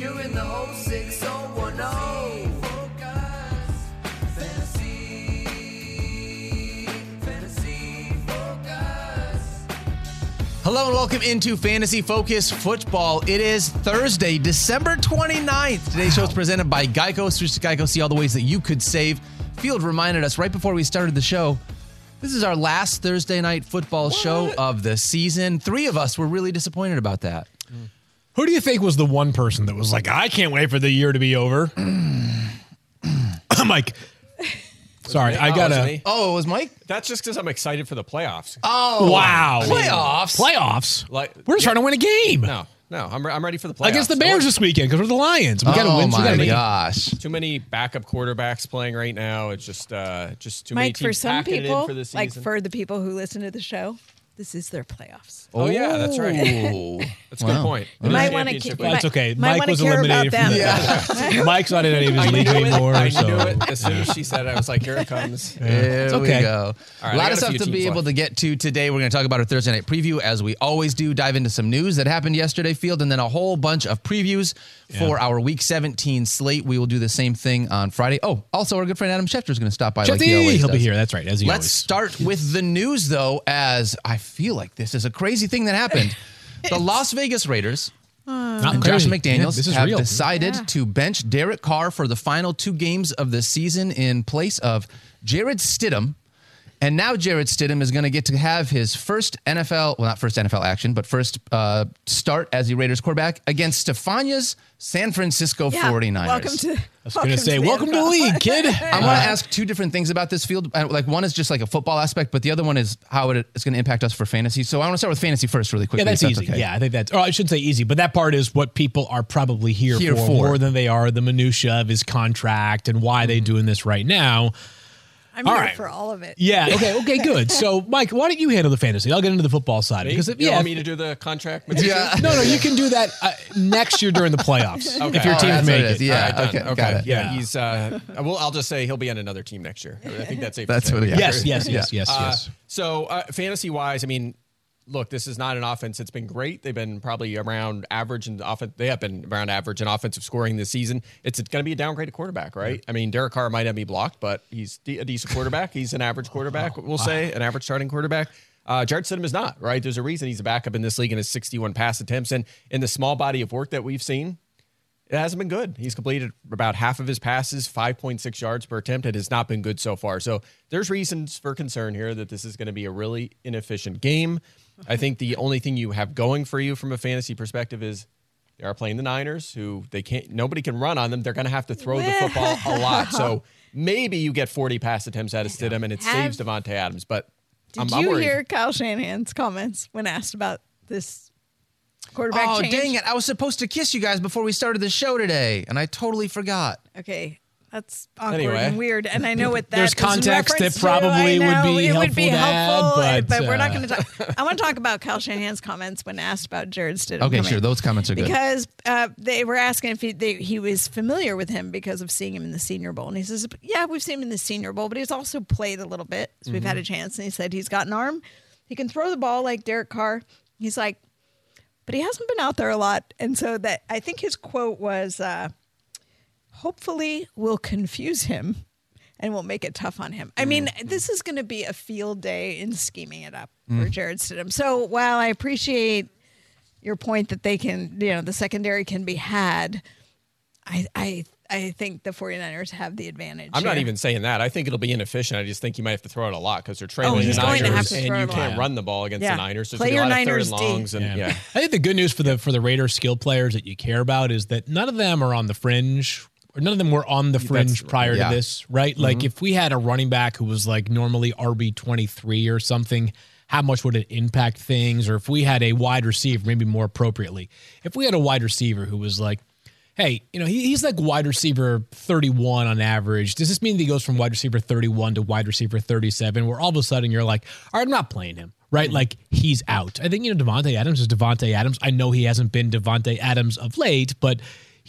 You're in the whole 6010. Hello and welcome into Fantasy Focus Football. It is Thursday, December 29th. Today's show is presented by Geico. Switch to Geico, see all the ways that you could save. Field reminded us right before we started the show. This is our last Thursday night football show of the season. Three of us were really disappointed about that. Who do you think was the one person that was like, I can't wait for the year to be over? I'm like, Sorry, I gotta. Oh, it was Mike? That's just because I'm excited for the playoffs. Oh, Wow. Playoffs? Playoffs. Like- We're just trying to win a game No, no, I'm, re- I'm ready for the playoffs. against the Bears this weekend because we're the Lions. We got to oh win. so we my gotta make it- gosh. Too many backup quarterbacks playing right now. It's just, uh, just too many Mike, teams for some packing it in people, for the season. like for the people who listen to the show, this is their playoffs. Oh, yeah, that's right. That's a good point. You It is might want to championship keep. week. Well, okay. Might Mike wanna was care eliminated about from them. the Mike's not in any of his I league knew it. anymore. I so. knew it. As soon as she said it, I was like, here it comes. There It's we okay. go. All right, a I lot got of stuff few to be teams able left. to get to today. We're going to talk about our Thursday night preview as we always do, dive into some news that happened yesterday, Field, and then a whole bunch of previews for our Week 17 slate. We will do the same thing on Friday. Oh, also, our good friend Adam Schefter is going to stop by. like Schefty, he always he'll be does. here. That's right. As he Let's always. start with the news, though, as I feel like this is a crazy thing that happened. the Las Vegas Raiders uh. Not and Josh. McDaniels Yeah, have real. decided Yeah. to bench Derek Carr for the final two games of the season in place of Jarrett Stidham. And now Jarrett Stidham is going to get to have his first NFL, well, not first NFL action, but first uh, start as the Raiders quarterback against Stephania's San Francisco Yeah, 49ers. Welcome to. I was going to say, the welcome to the league, kid. I want to ask two different things about this field. Uh, Like one is just like a football aspect, but the other one is how it is going to impact us for fantasy. So I want to start with fantasy first, really quickly. Yeah, that's if easy. okay. Yeah, I think that's. Or I shouldn't say easy, but that part is what people are probably here, Here for, for. more than they are the minutia of his contract and why they're doing this right now. I'm All here right. for all of it. Yeah. Okay. Okay. Good. So, Mike, why don't you handle the fantasy? I'll get into the football side Me? because you yeah. want me to do the contract? Yeah. no, no, you can do that uh, next year during the playoffs Okay. if your Oh, teams that's what make it is. it. Yeah. All right, done. okay, okay. Yeah, Yeah. he's. Uh, well, I'll just say he'll be on another team next year. I think that's safe. That's say. what it is. Yes. Yes. Yes. Yes. Uh, Yes. So, uh, fantasy wise, I mean, look, this is not an offense that's been great. They've been probably around average and offense. They have been around average in offensive scoring this season. It's going to be a downgraded quarterback, right? I mean, Derek Carr might not be blocked, but he's a decent quarterback. He's an average quarterback, we'll say, an average starting quarterback. Uh, Jarrett Stidham is not, right? There's a reason he's a backup in this league in his 61 pass attempts. And in the small body of work that we've seen, it hasn't been good. He's completed about half of his passes, 5.6 yards per attempt. It has not been good so far. So there's reasons for concern here that this is going to be a really inefficient game. I think the only thing you have going for you from a fantasy perspective is they are playing the Niners, who they can't, nobody can run on them. They're going to have to throw the football a lot. So maybe you get 40 pass attempts out of Stidham and it Have- saves Davante Adams. But Did I'm, I'm you hear Kyle Shanahan's comments when asked about this quarterback Oh, change? dang it. I was supposed to kiss you guys before we started the show today, and I totally forgot. Okay. That's awkward Anyway. and weird, and I know what that There's context that reference to. probably would be it would be helpful add, helpful, but, but we're not uh, going to talk. I want to talk about Kyle Shanahan's comments when asked about Jarrett Stidham. Okay, sure. Those comments are good. because uh, they were asking if he, they, he was familiar with him because of seeing him in the Senior Bowl, and he says, "Yeah, we've seen him in the Senior Bowl, but he's also played a little bit, so we've had Mm-hmm. a chance." And he said he's got an arm, he can throw the ball like Derek Carr. He's like, but he hasn't been out there a lot, and so that I think his quote was, uh, "Hopefully, we'll confuse him." And we'll make it tough on him. I mean, Mm-hmm. this is going to be a field day in scheming it up for Mm. Jarrett Stidham. So while I appreciate your point that they can, you know, the secondary can be had. I I I think the 49ers have the advantage. I'm not even saying that. I think it'll be inefficient. I just think you might have to throw it a lot because they're trailing Oh, the going to Niners, to and you can't run the ball against Yeah. the Niners. So Play there's your a lot of Niners third and longs, and yeah. I think the good news for the for the Raiders skill players that you care about is that none of them are on the fringe. Or none of them were on the fringe prior yeah. to this, right? Like mm-hmm. if we had a running back who was like normally RB twenty three or something, how much would it impact things? Or if we had a wide receiver, maybe more appropriately, if we had a wide receiver who was like, hey, you know, he, he's like wide receiver 31 on average. Does this mean that he goes from wide receiver 31 to wide receiver 37, where all of a sudden you're like, all right, I'm not playing him, right? Mm-hmm. Like he's out. I think, you know, Davante Adams is Davante Adams. I know he hasn't been Davante Adams of late, but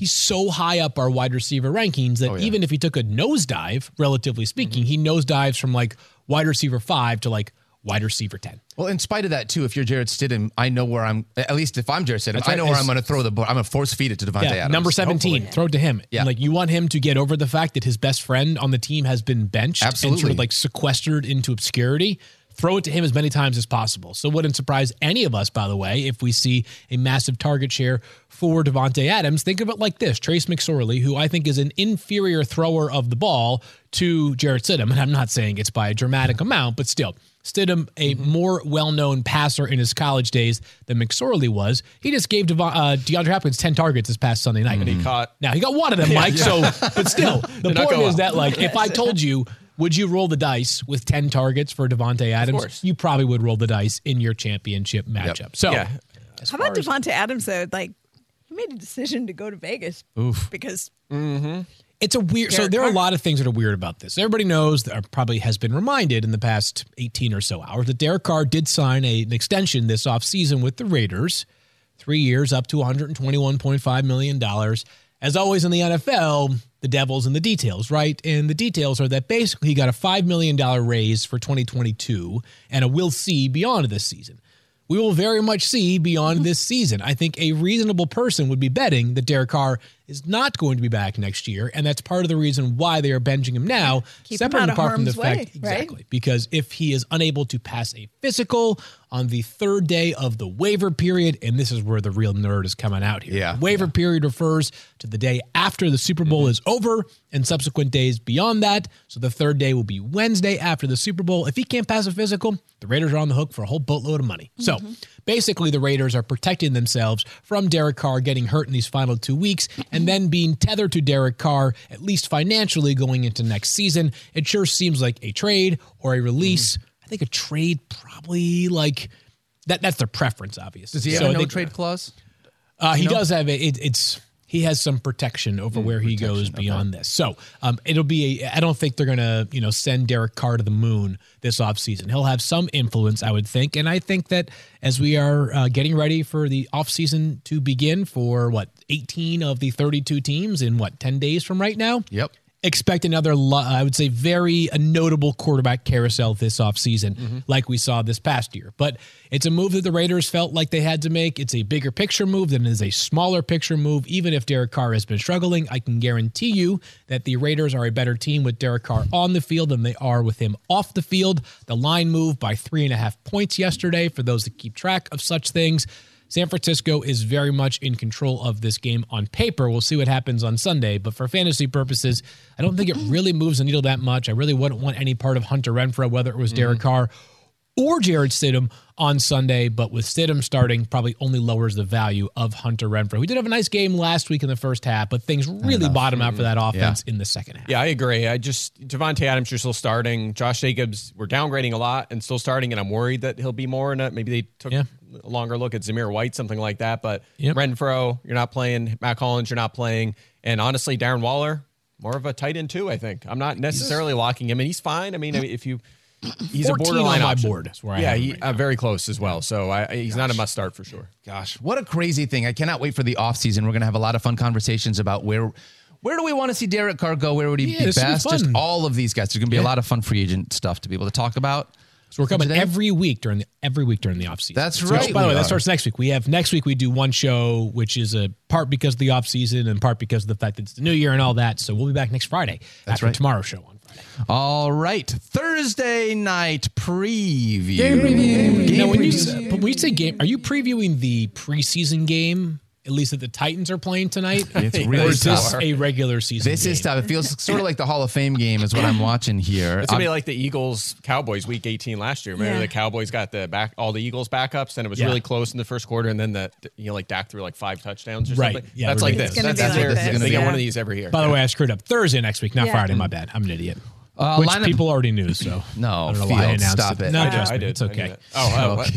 he's so high up our wide receiver rankings that oh, even if he took a nosedive, relatively speaking, he nosedives from like wide receiver five to like wide receiver 10. Well, in spite of that, too, if you're Jarrett Stidham, I know where I'm. At least if I'm Jarrett Stidham, That's I know where It's- I'm going to throw the ball. I'm going to force feed it to Davante Yeah, Adams. number 17, hopefully. throw it to him. Yeah. And, like you want him to get over the fact that his best friend on the team has been benched and sort of like sequestered into obscurity. Throw it to him as many times as possible. So wouldn't surprise any of us, by the way, if we see a massive target share for Davante Adams. Think of it like this: Trace McSorley, who I think is an inferior thrower of the ball to Jarrett Stidham, and I'm not saying it's by a dramatic amount, but still. Stidham, a more well-known passer in his college days than McSorley was. He just gave Devon, uh, DeAndre Hopkins ten targets this past Sunday night. And he caught Now he got one of them, Mike. So, but still, the point is that like if I told you, would you roll the dice with ten targets for Davante Adams? course. You probably would roll the dice in your championship matchup. So, yeah. How about Davante Adams though? Like he made a decision to go to Vegas. Oof. Because mm-hmm. It's a weird. So there are a lot of things that are weird about this. Everybody knows, or uh, probably has been reminded in the past 18 or so hours, that Derek Carr did sign a, an extension this offseason with the Raiders, three years up to 121.5 million dollars. As always in the NFL, the devil's in the details, right? And the details are that basically he got a five million dollar raise for 2022 and a we'll see beyond this season. We will very much see beyond this season. I think a reasonable person would be betting that Derek Carr is not going to be back next year, and that's part of the reason why they are benching him now. Keep him separate out and of apart from the way, fact, right? exactly, because if he is unable to pass a physical on the third day of the waiver period, and this is where the real nerd is coming out here. Yeah. The waiver period refers to the day after the Super Bowl mm-hmm. is over and subsequent days beyond that. So the third day will be Wednesday after the Super Bowl. If he can't pass a physical, the Raiders are on the hook for a whole boatload of money. So mm-hmm. Basically, the Raiders are protecting themselves from Derek Carr getting hurt in these final two weeks and then being tethered to Derek Carr, at least financially, going into next season. It sure seems like a trade or a release. I think a trade probably like. That, that's their preference, obviously. Does he have So a no trade clause? uh, he does have a, it, it's he has some protection over where he goes beyond this. So um, it'll be. A, I don't think they're gonna you know send Derek Carr to the moon this offseason. He'll have some influence, I would think, and I think that as we are uh, getting ready for the offseason to begin for what 18 of the 32 teams in what 10 days from right now. Yep. Expect another, I would say, very notable quarterback carousel this offseason, mm-hmm. like we saw this past year. But it's a move that the Raiders felt like they had to make. It's a bigger picture move than it is a smaller picture move. Even if Derek Carr has been struggling, I can guarantee you that the Raiders are a better team with Derek Carr on the field than they are with him off the field. The line moved by three and a half points yesterday for those that keep track of such things. San Francisco is very much in control of this game on paper. We'll see what happens on Sunday, but for fantasy purposes, I don't think it mm-hmm. really moves the needle that much. I really wouldn't want any part of Hunter Renfrow, whether it was Derek mm-hmm. Carr or Jarrett Stidham on Sunday. But with Stidham starting, probably only lowers the value of Hunter Renfrow. We did have a nice game last week in the first half, but things really bottom out for that mm-hmm. offense in the second half. Yeah, I agree. I just Davante Adams, you're still starting. Josh Jacobs, we're downgrading a lot and still starting, and I'm worried that he'll be more. And maybe they took Yeah. Longer look at Zamir White, something like that. But Yep. Renfrow, you're not playing. Mack Hollins, you're not playing. And honestly, Darren Waller, more of a tight end too. I think I'm not necessarily locking him, and he's fine. I mean, if you. He's a borderline on my option. board is where I yeah, he, right uh, very close as well. So I, he's not a must start for sure. Gosh, what a crazy thing. I cannot wait for the offseason. We're going to have a lot of fun conversations about where where do we want to see Derek Carr go? Where would he Yeah, be will be best? Just all of these guys. There's going to be a lot of fun free agent stuff to be able to talk about. So we're coming today? every week during the every week during the offseason. That's Which, right, by the way, that starts next week. We have next week we do one show, which is a part because of the offseason and part because of the fact that it's the new year and all that. So we'll be back next Friday after right. tomorrow's show on Friday. All right. Thursday night preview. Game preview. now, when you say, but when you say game, are you previewing the preseason game? At least that the Titans are playing tonight. It's or really is this tough. a regular season? This is tough. It feels sort of like the Hall of Fame game is what I'm watching here. It's gonna be like the Eagles Cowboys week 18 last year. Remember Yeah. the Cowboys got the back all the Eagles backups and it was Yeah. really close in the first quarter and then the you know like Dak threw like five touchdowns or Right. something. Yeah, that's like this. Gonna That's, be that's like what this, They get yeah. one of these every year. By the way, I screwed up Thursday next week, not Yeah. Friday. My bad. I'm an idiot. Uh, Which lineup- people already knew. So No, I don't know why I announced stop it. No, I I, I did. It's okay. that. Oh, oh, what?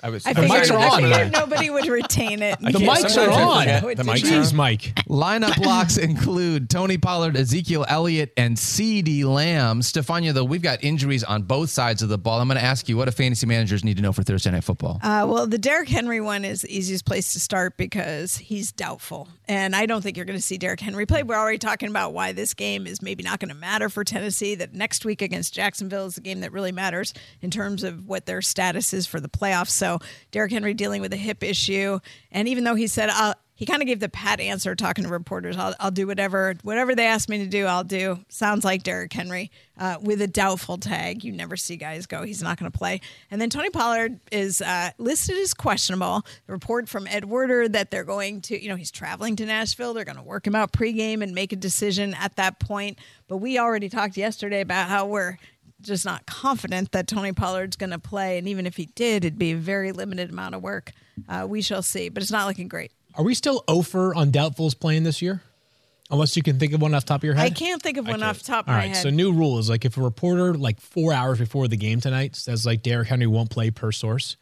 I was. I The figured, mics are on. figured nobody would retain it. The can't- mics are on. the mics Jeez, Mike. Lineup locks include Tony Pollard, Ezekiel Elliott, and CeeDee Lamb. Stephania, though, we've got injuries on both sides of the ball. I'm going to ask you what do fantasy managers need to know for Thursday Night Football? Uh, well, the Derrick Henry one is the easiest place to start because he's doubtful. And I don't think you're going to see Derrick Henry play. We're already talking about why this game is maybe not going to matter for Tennessee, that next week against Jacksonville is the game that really matters in terms of what their status is for the playoffs. So Derrick Henry dealing with a hip issue. And even though he said, he kind of gave the pat answer talking to reporters. I'll, I'll do whatever whatever they ask me to do. I'll do. Sounds like Derrick Henry uh, with a doubtful tag. You never see guys go. He's not going to play. And then Tony Pollard is uh, listed as questionable. The report from Ed Werder that they're going to, you know, he's traveling to Nashville. They're going to work him out pregame and make a decision at that point. But we already talked yesterday about how we're just not confident that Tony Pollard's going to play. And even if he did, it'd be a very limited amount of work. Uh, we shall see. But it's not looking great. Are we still over on doubtfuls playing this year? Unless you can think of one off the top of your head. I can't think of one off the top of All my right. head. So new rule is like if a reporter like four hours before the game tonight says like Derrick Henry won't play per source,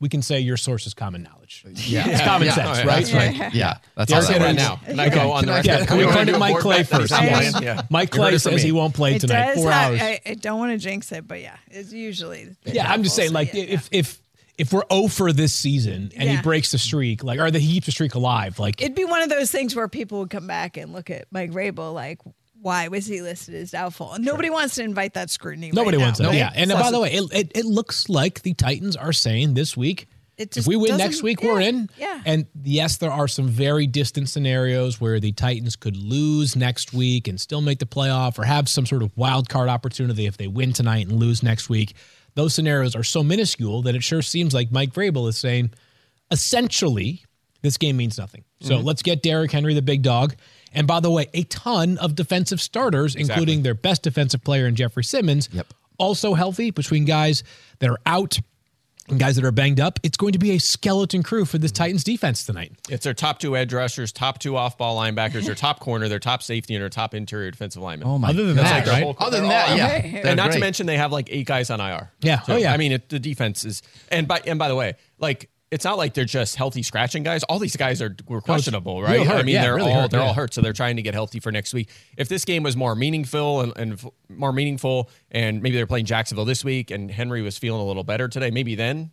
we can say your source is common knowledge. Yeah, It's common Yeah. sense, Oh, yeah. right? That's right. Yeah, that's Derrick all that Henry- right now. Can I go on the record? Yeah, can we You wanna credit do a Mike Clay bet that first? not Yeah. Mike Clay says he won't play it tonight. does Four have- hours. I, I don't want to jinx it, but yeah, it's usually. yeah, I'm just saying, like, if if if we're oh over this season and he breaks the streak, like, or that he keeps the streak alive, like, it'd be one of those things where people would come back and look at Mike Vrabel like, why was he listed as doubtful? And nobody wants to invite that scrutiny. nobody right wants now, it. right? Yeah, and by the way, it, it it looks like the Titans are saying this week. It If we win next week, we're in. yeah. And yes, there are some very distant scenarios where the Titans could lose next week and still make the playoff or have some sort of wild card opportunity if they win tonight and lose next week. Those scenarios are so minuscule that it sure seems like Mike Vrabel is saying, essentially, this game means nothing. So Mm-hmm. let's get Derrick Henry, the big dog. And by the way, a ton of defensive starters, including their best defensive player in Jeffrey Simmons, Yep. also healthy between guys that are out and guys that are banged up. It's going to be a skeleton crew for this mm-hmm. Titans defense tonight. It's their top two edge rushers, top two off ball linebackers, their top corner, their top safety, and their top interior defensive lineman. Oh my! Other than that, like right? whole- Other than that, oh, yeah. Okay. They're and not to mention they have like eight guys on IR. Yeah. So, Oh, yeah. I mean, it, the defense is, and by and by the way, like it's not like they're just healthy scratching guys. All these guys are were questionable, right? hurt. I mean, Yeah, they're really all hurt, they're yeah. all hurt, so they're trying to get healthy for next week. If this game was more meaningful and, and f- more meaningful, and maybe they're playing Jacksonville this week, and Henry was feeling a little better today, maybe then.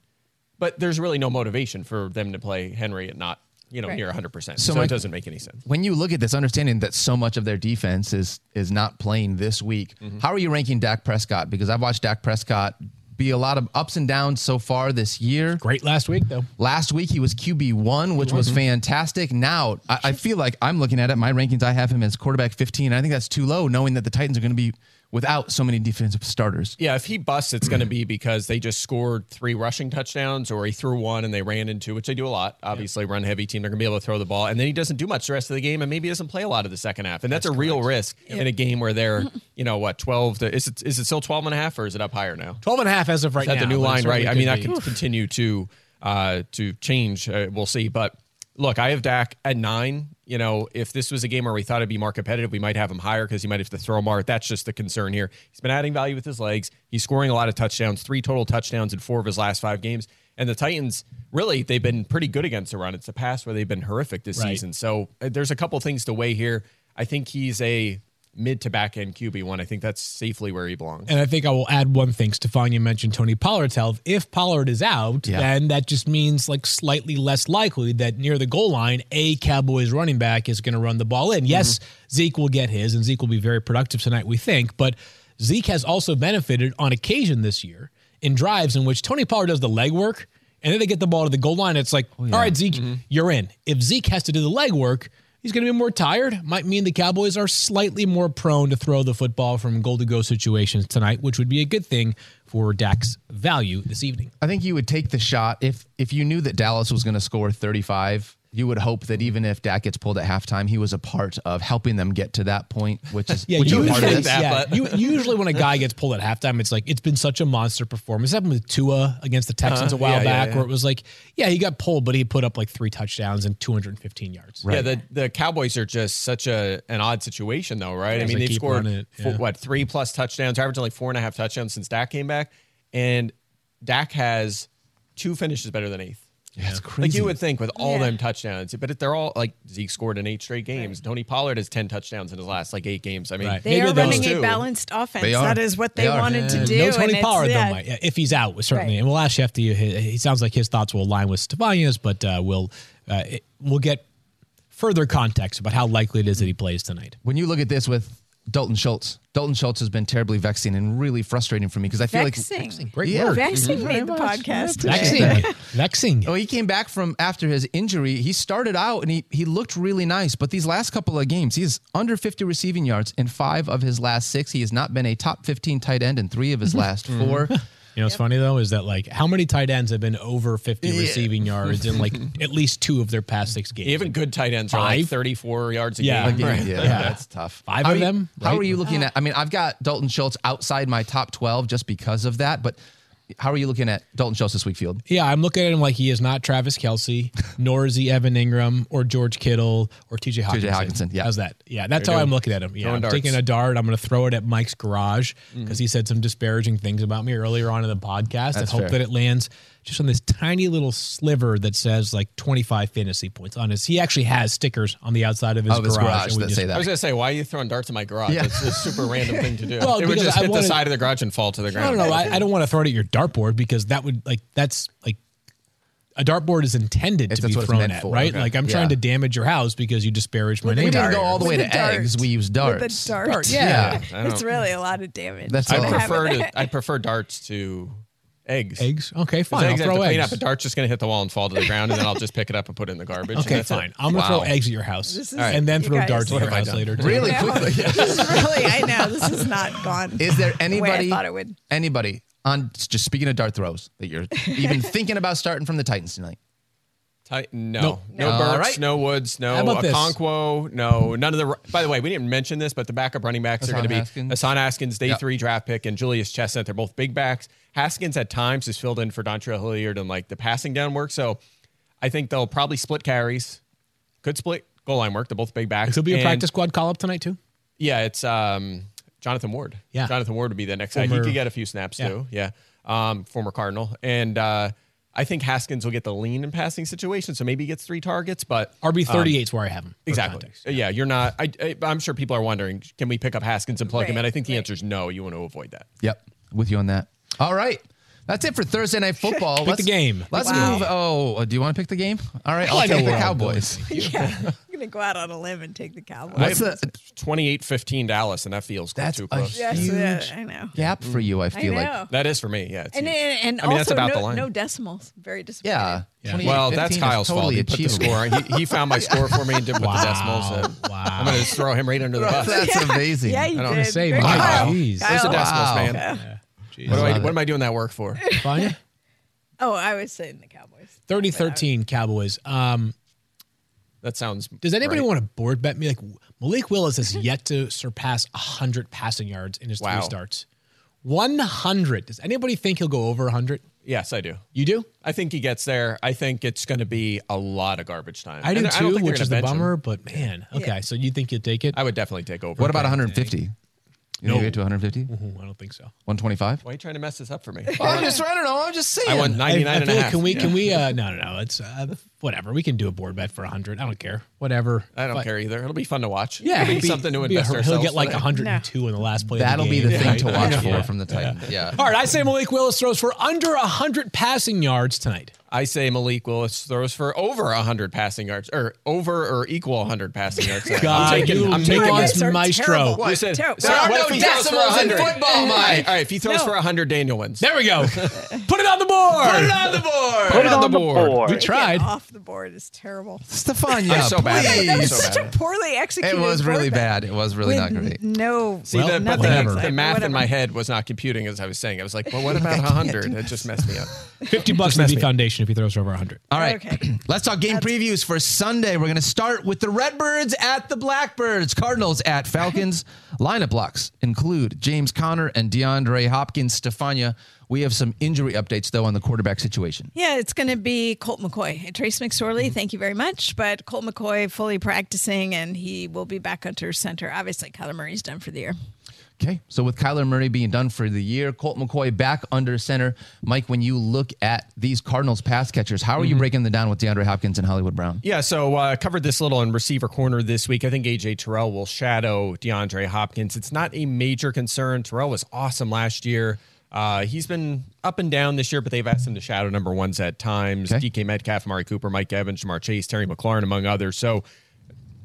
But there's really no motivation for them to play Henry and not you know Right. near 100. percent So So, my- it doesn't make any sense. when you look at this, understanding that so much of their defense is is not playing this week, Mm-hmm. how are you ranking Dak Prescott? Because I've watched Dak Prescott be a lot of ups and downs so far this year. Great last week, though. Last week he was QB one, which was mm-hmm. fantastic. Now I, I feel like I'm looking at it. My rankings, I have him as quarterback 15. I think that's too low, knowing that the Titans are going to be without so many defensive starters. Yeah, if he busts, it's going to be because they just scored three rushing touchdowns, or he threw one and they ran into, which they do a lot. Obviously, run heavy team, they're going to be able to throw the ball, and then he doesn't do much the rest of the game, and maybe he doesn't play a lot of the second half, and that's, a real risk in a game where they're, you know, what twelve? To, is it is it still 12 and a half, or is it up higher now? 12 and a half as of right Is that now. the new line, right? I mean, that could can be. continue to uh, to change. Uh, we'll see. But look, I have Dak at nine. You know, if this was a game where we thought it'd be more competitive, we might have him higher because he might have to throw more. That's just the concern here. He's been adding value with his legs. He's scoring a lot of touchdowns, three total touchdowns in four of his last five games. And the Titans, really, they've been pretty good against the run. It's the pass where they've been horrific this Right. season. So uh, there's a couple things to weigh here. I think he's a mid to back end QB one. I think that's safely where he belongs. And I think I will add one thing. Stephania mentioned Tony Pollard's health. If Pollard is out, Yeah. then that just means like slightly less likely that near the goal line, a Cowboys running back is going to run the ball in. Mm-hmm. Yes, Zeke will get his, and Zeke will be very productive tonight, we think. But Zeke has also benefited on occasion this year in drives in which Tony Pollard does the legwork, and then they get the ball to the goal line. It's like, oh, all right, Zeke, mm-hmm. you're in. If Zeke has to do the legwork, He's going to be more tired. Might mean the Cowboys are slightly more prone to throw the football from goal to go situations tonight, which would be a good thing for Dak's value this evening. I think you would take the shot if if you knew that Dallas was going to score 35. You would hope that even if Dak gets pulled at halftime, he was a part of helping them get to that point, which is which is usually, part of this. that, yeah, but- you, usually when a guy gets pulled at halftime, it's like it's been such a monster performance. It happened with Tua against the Texans Uh-huh. a while Yeah, yeah, back, yeah. where it was like, yeah, he got pulled, but he put up like three touchdowns and 215 yards. Yeah, the the Cowboys are just such a an odd situation, though, right? I mean, they they've scored running it, four- what three plus touchdowns, averaging like four and a half touchdowns since Dak came back, and Dak has two finishes better than eighth. That's Like crazy. you would think with all Yeah. them touchdowns, but if they're all like Zeke scored in eight straight games. Tony Pollard has ten touchdowns in his last like eight games. I mean, Right. They Maybe are running two. a balanced offense. That is what they, They are. wanted to do. no Tony it's- Pollard yeah. though, Mike. If he's out, certainly, Right. and we'll ask Schefty. He, he sounds like his thoughts will align with Stephania's, but uh, we'll uh, it, we'll get further context about how likely it is that he plays tonight. when you look at this with Dalton Schultz, Dalton Schultz has been terribly vexing and really frustrating for me because I feel Vexing. like Great Yeah. word. Vexing made the podcast today. Vexing, vexing. Oh, he came back from after his injury. He started out and he he looked really nice, but these last couple of games, he's under 50 receiving yards in five of his last six. He has not been a top 15 tight end in three of his mm-hmm. last four. Mm-hmm. You know what's funny though is that like how many tight ends have been over 50 Yeah. receiving yards in like at least two of their past six games? even good tight ends are like thirty-four yards a Yeah. game. Like, Right. yeah, Yeah. that's tough. Five How of are you- them, How are you looking at? I mean, I've got Dalton Schultz outside my top 12 just because of that, but how are you looking at Dalton Schultz this week, Field? Yeah, I'm looking at him like he is not Travis Kelce, nor is he Evan Engram or George Kittle or TJ Hockenson. Hockenson, yeah. How's that? Yeah, that's how. I'm looking at him. Yeah, I'm darts. taking a dart. I'm going to throw it at Mike's garage Mm. because he said some disparaging things about me earlier on in the podcast and hope fair. that it lands just on this tiny little sliver that says like 25 fantasy points on his. He actually has stickers on the outside of his Of his garage. garage and we that just- say that. I was gonna say, why are you throwing darts in my garage? Yeah. It's a super random thing to do. Well, it would just I hit wanted- the side of the garage and fall to the I ground. don't know. I, I don't want to throw it at your dartboard because that would like that's like a dartboard is intended It's- to be that's what it's thrown at, for. right? Okay. Like I'm Yeah. trying to damage your house because you disparage my With a name. We didn't go all the way With to a dart. eggs. We use darts. With a dart. Dart, yeah. I It's really a lot of damage. That's I all. prefer to. I prefer darts to eggs. Eggs? Okay, 'Cause fine. I'll eggs I have throw to clean eggs. up. A dart's just gonna hit the wall and fall to the ground, and then I'll just pick it up and put it in the garbage. and Okay, that's it. fine. I'm gonna throw eggs at your house This is- and then throw guys- darts at your house done? later. too. Really No. quickly. this is really, I know, this is not gone. Is there the way I anybody? thought it would. Anybody on just speaking of dart throws that you're even thinking about starting from the Titans tonight? Ti- no, Nope. no All Burks, right. no Woods, no How about this? Okonkwo, no none of the. By the way, we didn't mention this, but the backup running backs are going to be Haskins. Hassan Haskins, day Yep. three draft pick, and Julius Chestnut. They're both big backs. Haskins at times has filled in for Dontrell Hilliard and like the passing down work. So I think they'll probably split carries. Could split goal line work. They're both big backs. There'll be a And, practice squad call up tonight too. Yeah, it's um, Jonathan Ward. Yeah. Jonathan Ward would be the next guy. Former- He could get a few snaps Yeah. too. Yeah, um, former Cardinal, and uh, I think Haskins will get the lean in passing situation, so maybe he gets three targets. But RB 38 is where I have him. Exactly. context. Yeah, you're not. I, I, I'm sure people are wondering, can we pick up Haskins and plug him in? I think the right. answer is no. You want to avoid that. Yep, with you on that. All right. That's it for Thursday night football. Pick let's, the game. Let's Wow. move. Oh, uh, do you want to pick the game? All right, I'll I take the Cowboys. yeah, I'm gonna go out on a limb and take the Cowboys. What's the 28-15 Dallas, and that feels That's too a close. yes, huge yeah, I know. gap for you? I I feel know. like. that is for me. Yeah. It's and, and and I mean, also that's about no, the line. no decimals. Very disappointing. Yeah. Yeah. well, that's 15 is Kyle's fault. totally He put the score. He, he found my score for me and didn't put the decimals. So Wow. I'm going to just throw him right under the bus. That's amazing. Yeah, you I don't did. say, Very Mike, good. Wow. Jeez. Kyle. Those are decimals, Wow. man. Yeah. Jeez. What, do I, what am I doing that work for? Fine. Oh, I was saying the Cowboys. 30 13 Cowboys. Um, That sounds. does anybody right. want to board bet me? Like Malik Willis has yet to surpass 100 passing yards in his Wow. three starts. 100. Does anybody think he'll go over 100? Yes, I do. You do? I think he gets there. I think it's going to be a lot of garbage time. I do And too, don't think they're which is gonna the bench him. bummer, but man. Okay, Yeah. so you think you'd take it? I would definitely take over. What about Okay. 150? You No. no. get to 150? Ooh, I don't think so. 125? Why are you trying to mess this up for me? I'm just, I don't know. I'm just saying. I want 99 I and a feel like half. can we Yeah. can we uh no no no it's uh, whatever we can do a board bet for 100 I don't care whatever I don't But- care either. It'll be fun to watch. yeah It'll be, be- something to it'd be a- invest he'll get like for that. 102 in the last play That'll of the be game. the thing to watch Yeah. for from the Titans. Yeah. all right I say Malik Willis throws for under 100 passing yards tonight I say Malik Willis throws for over 100 passing yards, or over or equal 100 passing yards. God, I'm taking, you I'm taking nuanced Guys are maestro. What? You said, Terrible. so There are what no if he throws for decimals in 100? football, All Mike. all right, if he throws No. for 100, Daniel wins. there we go put it on the board Put it on the board. Put it on the board. we tried Off the board is terrible. Stephania, I'm so bad. please. That was so such bad. a poorly executed. It was really bad. It was really not With great. No. See, Well, the, but the, the math Whatever. in my head was not computing as I was saying. I was like, well, what about 100? It just messed me up. 50 bucks to mess the foundation if he throws for over 100 All right. Okay. Let's talk game previews for Sunday. We're going to start with the Redbirds at the Blackbirds, Cardinals at Falcons. Lineup blocks include James Conner and DeAndre Hopkins. Stephania, we have some injury updates, though, on the quarterback situation. Yeah, it's going to be Colt McCoy. Trace McSorley, mm-hmm. thank you very much. But Colt McCoy fully practicing, and he will be back under center. Obviously, Kyler Murray's done for the year. Okay, so with Kyler Murray being done for the year, Colt McCoy back under center. Mike, when you look at these Cardinals pass catchers, how are Mm-hmm. you breaking them down with DeAndre Hopkins and Hollywood Brown? Yeah, so uh, covered this little in receiver corner this week. I think AJ Terrell will shadow DeAndre Hopkins. It's not a major concern. Terrell was awesome last year. Uh, he's been up and down this year, but they've asked him to shadow number ones at times. Okay. DK Metcalf, Amari Cooper, Mike Evans, Ja'Marr Chase, Terry McLaurin, among others. So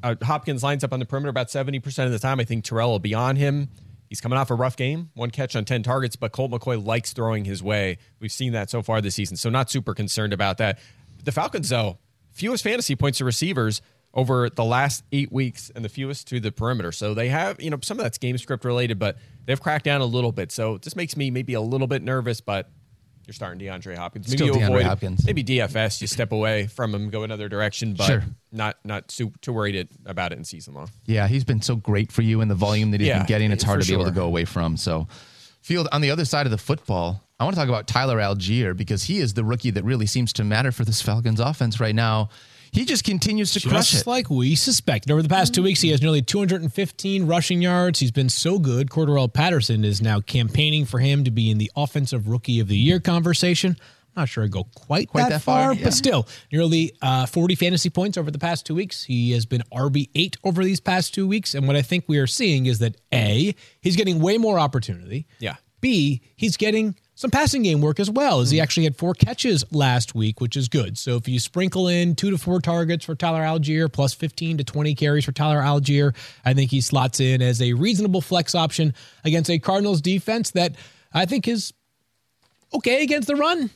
uh, Hopkins lines up on the perimeter about 70% of the time. I think Terrell will be on him. He's coming off a rough game, one catch on 10 targets, but Colt McCoy likes throwing his way. We've seen that so far this season, so not super concerned about that. The Falcons, though, fewest fantasy points to receivers over the last eight weeks and the fewest to the perimeter. So they have, you know, some of that's game script related, but they've cracked down a little bit. So this makes me maybe a little bit nervous, but you're starting DeAndre Hopkins. Maybe Still you DeAndre avoid Hopkins. maybe DFS, you step away from him, go another direction, but Sure. not not too, too worried it, about it in season long. Yeah, he's been so great for you and the volume that he's Yeah, been getting. It's hard to be able to go away from. So, Field, on the other side of the football, I want to talk about Tyler Allgeier because he is the rookie that really seems to matter for this Falcons offense right now. He just continues to crush Just it. like we suspected. Over the past two weeks, he has nearly 215 rushing yards. He's been so good. Cordarrelle Patterson is now campaigning for him to be in the Offensive Rookie of the Year conversation. I'm not sure I go quite, Quite that, that far, far, yeah. but still, nearly uh, 40 fantasy points over the past two weeks. He has been RB8 over these past two weeks. And what I think we are seeing is that A, he's getting way more opportunity. Yeah. B, he's getting some passing game work as well, as he hmm. actually had four catches last week, which is good. So if you sprinkle in two to four targets for Tyler Allgeier, plus 15 to 20 carries for Tyler Allgeier, I think he slots in as a reasonable flex option against a Cardinals defense that I think is okay against the run.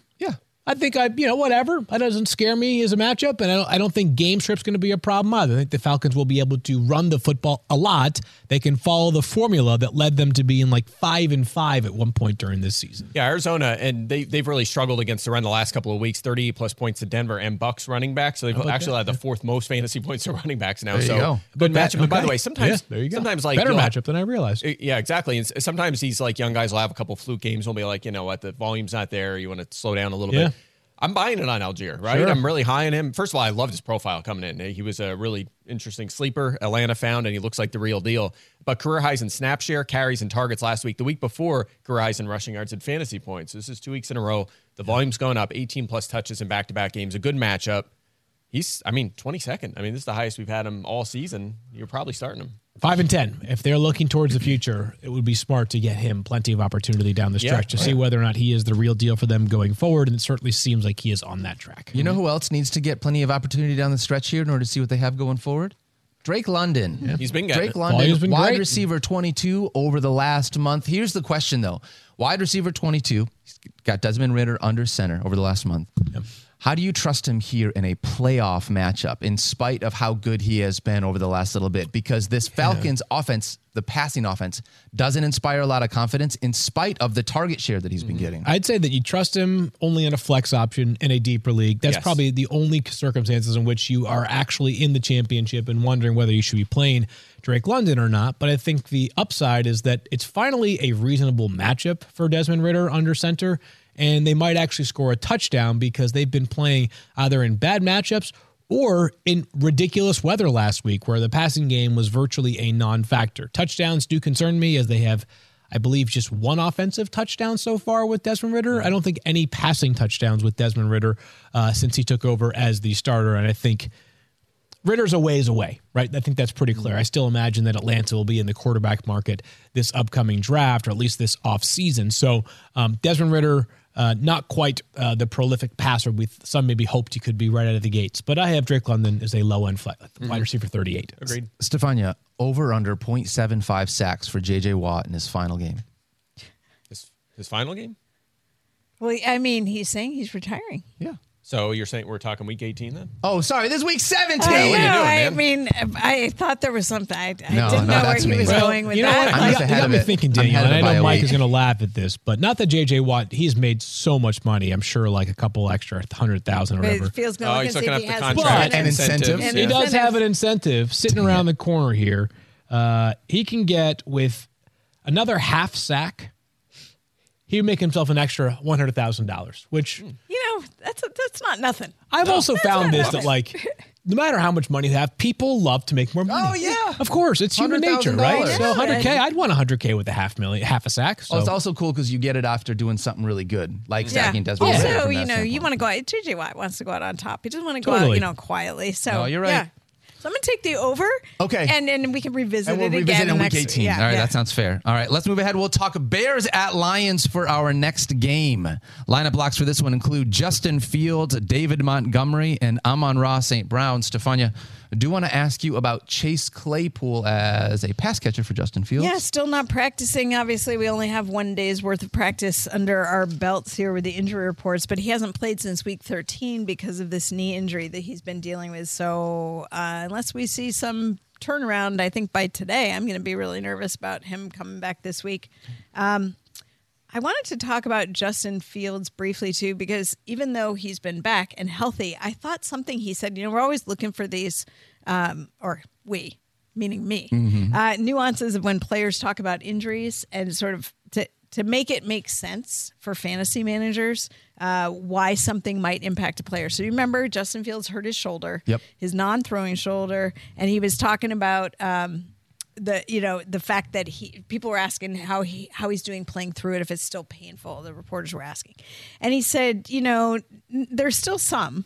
Yeah. I think I, you know, whatever. That doesn't scare me as a matchup, and I don't, I don't think game script's going to be a problem either. I think the Falcons will be able to run the football a lot. They can follow the formula that led them to being like five and five at one point during this season. Yeah, Arizona, and they, they've really struggled against the run the last couple of weeks. 30 plus points to Denver and Bucs running back. So they've actually that? had the fourth most fantasy points to running backs now. There you so go. good But matchup. And by the way, sometimes Yeah, there you go. sometimes like better matchup than I realized. Uh, yeah, exactly. And sometimes these like young guys will have a couple fluke games. Will be like, you know what, the volume's not there. You want to slow down a little Yeah. bit. I'm buying it on Allgeier, right? Sure. I'm really high on him. First of all, I loved his profile coming in. He was a really interesting sleeper. Atlanta found, and he looks like the real deal. But career highs in snap share, carries, and targets last week. The week before, career highs in rushing yards and fantasy points. This is two weeks in a row. The volume's going up. 18 plus touches in back to back games. A good matchup. He's, I mean, 22nd. I mean, this is the highest we've had him all season. You're probably starting him. Five and ten. If they're looking towards the future, it would be smart to get him plenty of opportunity down the Yeah. stretch to see whether or not he is the real deal for them going forward. And it certainly seems like he is on that track. You know who else needs to get plenty of opportunity down the stretch here in order to see what they have going forward? Drake London. He's been getting Drake it. London, been wide great. receiver 22 over the last month. Here's the question though. Wide receiver 22, he's got Desmond Ridder under center over the last month. How do you trust him here in a playoff matchup in spite of how good he has been over the last little bit? Because this Falcons offense, the passing offense, doesn't inspire a lot of confidence in spite of the target share that he's been mm-hmm. getting. I'd say that you trust him only in a flex option in a deeper league. That's Yes. probably the only circumstances in which you are actually in the championship and wondering whether you should be playing Drake London or not. But I think the upside is that it's finally a reasonable matchup for Desmond Ridder under center, and they might actually score a touchdown because they've been playing either in bad matchups or in ridiculous weather last week where the passing game was virtually a non-factor. Touchdowns do concern me as they have I believe just one offensive touchdown so far with Desmond Ridder. I don't think any passing touchdowns with Desmond Ridder uh, since he took over as the starter. And I think Ridder's a ways away, right? I think that's pretty clear. I still imagine that Atlanta will be in the quarterback market this upcoming draft, or at least this offseason. So um, Desmond Ritter, uh, not quite uh, the prolific passer we some maybe hoped he could be right out of the gates. But I have Drake London as a low end flat, wide receiver 38. Agreed. Stephania, over under 0.75 sacks for JJ Watt in his final game. His, his final game? Well, I mean, he's saying he's retiring. Yeah. So you're saying we're talking week 18 then? Oh, sorry. This is week 17. I know. what are you doing, I mean, I thought there was something. I, I No, didn't no, know where that's he me. was Well, going with you know that. what? I'm You just ahead you got me thinking, Daniel. And I of it by know Mike week. is going to laugh at this, but not that JJ Watt. He's made so much money. I'm sure, like a couple extra hundred thousand or But whatever. it feels good. Oh, he's and see looking if up he the has contract and incentives. And He Yeah. does have an incentive sitting around the corner here. Uh, he can get with another half sack. He would make himself an extra one hundred thousand dollars, which You know, that's that's not nothing. I've also found this not that like no matter how much money you have, people love to make more money. Oh, yeah. Of course, it's human nature, right? $100,000. So 100k, I'd want 100k with a half million, half a sack. So Oh, it's also cool because you get it after doing something really good, like stacking Desmond. Ridder Also, from you that know, you want to go out. JJ Watt wants to go out on top. He doesn't want to go out, you know, quietly. So No, you're right. Yeah. So I'm gonna take the over. Okay. And and we can revisit And we'll it revisit again in week next 18. Yeah, All right, yeah. that sounds fair. All right, let's move ahead. We'll talk Bears at Lions for our next game. Lineup blocks for this one include Justin Fields, David Montgomery, and Amon-Ra St. Brown. Stephania, I do want to ask you about Chase Claypool as a pass catcher for Justin Fields. Yeah, still not practicing. Obviously, we only have one day's worth of practice under our belts here with the injury reports, but he hasn't played since week 13 because of this knee injury that he's been dealing with. So, uh, unless we see some turnaround, I think by today, I'm going to be really nervous about him coming back this week. Um, I wanted to talk about Justin Fields briefly too, because even though he's been back and healthy, I thought something he said, you know, we're always looking for these, um, or we, meaning me, uh, nuances of when players talk about injuries and sort of to, to make it make sense for fantasy managers, uh, why something might impact a player. So you remember Justin Fields hurt his shoulder, Yep. his non-throwing shoulder, and he was talking about, um, the you know the fact that he people were asking how he how he's doing playing through it if it's still painful the reporters were asking. And he said you know n- there's still some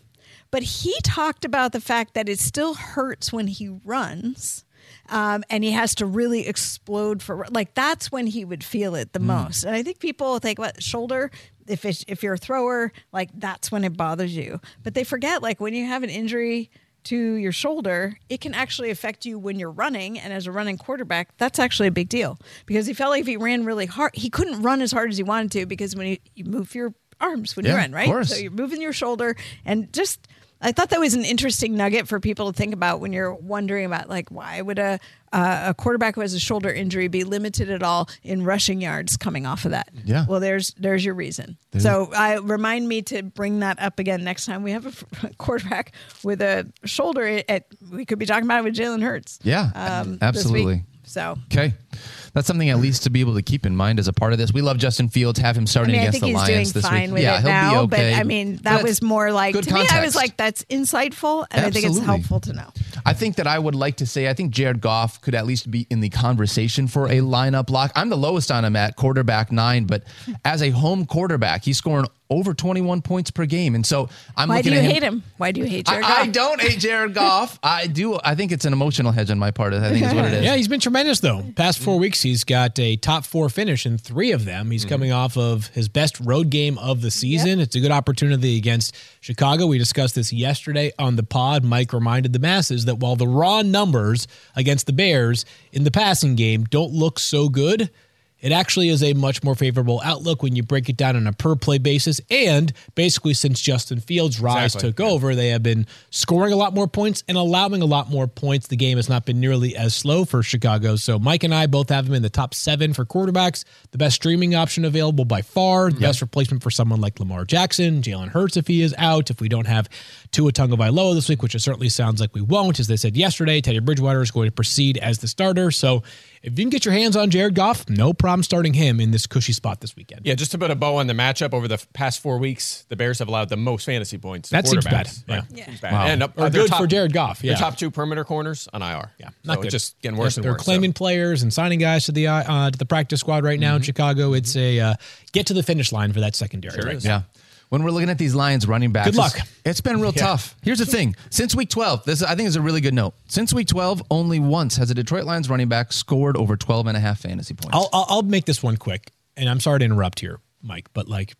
but he talked about the fact that it still hurts when he runs um, and he has to really explode for like that's when he would feel it the most. And i think people think what shoulder? If it's, if you're a thrower like that's when it bothers you. But they forget like when you have an injury to your shoulder, it can actually affect you when you're running. And as a running quarterback, that's actually a big deal because he felt like if he ran really hard, he couldn't run as hard as he wanted to because when you, you move your arms when you Yeah, run, of right? course. So you're moving your shoulder and just. I thought that was an interesting nugget for people to think about when you're wondering about like why would a uh, a quarterback who has a shoulder injury be limited at all in rushing yards coming off of that? Yeah. Well, there's there's your reason. so I remind me to bring that up again next time we have a f- quarterback with a shoulder. At we could be talking about it with Jalen Hurts. Yeah, um, absolutely. So Okay. That's something at least to be able to keep in mind as a part of this. We love Justin Fields, have him I starting mean, I against think the Lions doing this fine week. with yeah, it he'll now. be okay. But I mean, that that's was more like to me. I was like, that's insightful, and I think it's helpful to know. I think that I would like to say I think Jared Goff could at least be in the conversation for a lineup lock. I'm the lowest on him at quarterback nine, but as a home quarterback, he's scoring over 21 points per game, and so I'm Why looking do you at him. hate him? Why do you hate Jared I Goff? I don't hate Jared Goff. I do. I think it's an emotional hedge on my part. I think is what it is. Yeah, he's been tremendous though. Past four weeks, he's got a top four finish in three of them. He's mm-hmm. coming off of his best road game of the season. It's a good opportunity against Chicago. We discussed this yesterday on the pod. Mike reminded the masses that while the raw numbers against the Bears in the passing game don't look so good, it actually is a much more favorable outlook when you break it down on a per play basis. And basically, since Justin Fields' rise Exactly, took over, they have been scoring a lot more points and allowing a lot more points. The game has not been nearly as slow for Chicago. So Mike and I both have him in the top seven for quarterbacks, the best streaming option available by far, the best replacement for someone like Lamar Jackson, Jalen Hurts if he is out, if we don't have Tua Tagovailoa this week, which it certainly sounds like we won't. As they said yesterday, Teddy Bridgewater is going to proceed as the starter. So if you can get your hands on Jared Goff, no problem starting him in this cushy spot this weekend. Yeah, just to put a bow on the matchup over the f- past four weeks, the Bears have allowed the most fantasy points. to That seems bad. Right. Yeah. Seems bad. Wow. And uh, Or their good for Jared Goff, yeah. top two perimeter corners on IR. Yeah, not so good. Just getting worse They're, and they're worse. claiming so. players and signing guys to the uh, to the practice squad right now in Chicago. It's a uh, get to the finish line for that secondary. right now. Yeah. When we're looking at these Lions running backs, Good luck. it's- it's been real tough. Here's the thing: since week 12, this I think is a really good note. Since week 12, only once has a Detroit Lions running back scored over 12 and a half fantasy points. I'll, I'll I'll make this one quick, and I'm sorry to interrupt here, Mike, but like,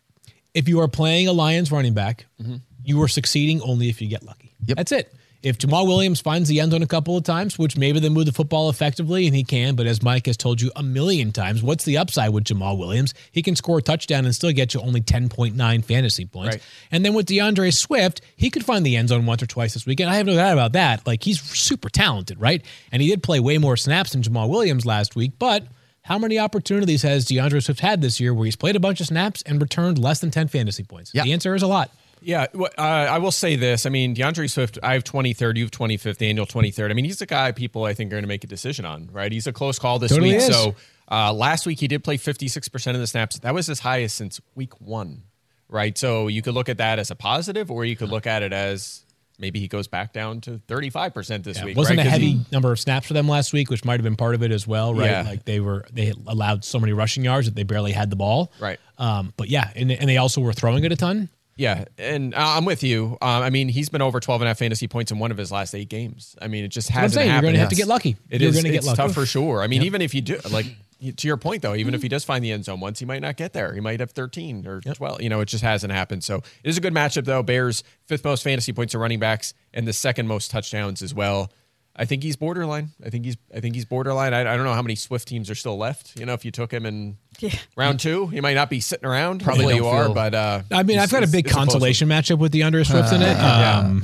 if you are playing a Lions running back, mm-hmm. you are succeeding only if you get lucky. Yep. That's it. If Jamaal Williams finds the end zone a couple of times, which maybe they move the football effectively, and he can, but as Mike has told you a million times, what's the upside with Jamaal Williams? He can score a touchdown and still get you only 10.9 fantasy points. Right. And then with D'Andre Swift, he could find the end zone once or twice this weekend. I have no doubt about that. Like he's super talented, right? And he did play way more snaps than Jamaal Williams last week, but how many opportunities has D'Andre Swift had this year where he's played a bunch of snaps and returned less than 10 fantasy points? Yeah. The answer is a lot. Yeah, uh, I will say this. I mean, D'Andre Swift, I have 23rd, you have 25th, Daniel 23rd. I mean, he's the guy people I think are going to make a decision on, right? He's a close call this Totally week. is. So uh, last week he did play 56% of the snaps. That was his highest since week one, right? So you could look at that as a positive or you could look at it as maybe he goes back down to 35% this Yeah, week. wasn't right? a heavy he- number of snaps for them last week, which might have been part of it as well, right? Yeah. Like they were they allowed so many rushing yards that they barely had the ball, Right. Um, but yeah, and, and they also were throwing it a ton. Yeah, and I'm with you. Um, I mean, he's been over 12 and a half fantasy points in one of his last eight games. I mean, it just hasn't saying. You're gonna have to get lucky. It is- gonna get it's lucky. tough for sure. I mean, even if you do, like to your point though, even if he does find the end zone once, he might not get there. He might have 13 or 12. You know, it just hasn't happened. So it is a good matchup though. Bears fifth most fantasy points to running backs and the second most touchdowns as well. I think he's borderline. I think he's. I think he's borderline. I, I don't know how many Swift teams are still left. You know, if you took him in Yeah. round two, he might not be sitting around. Probably Hopefully don't you are, but uh, I mean, I've got a big it's close consolation matchup with the under Swift in it. Um,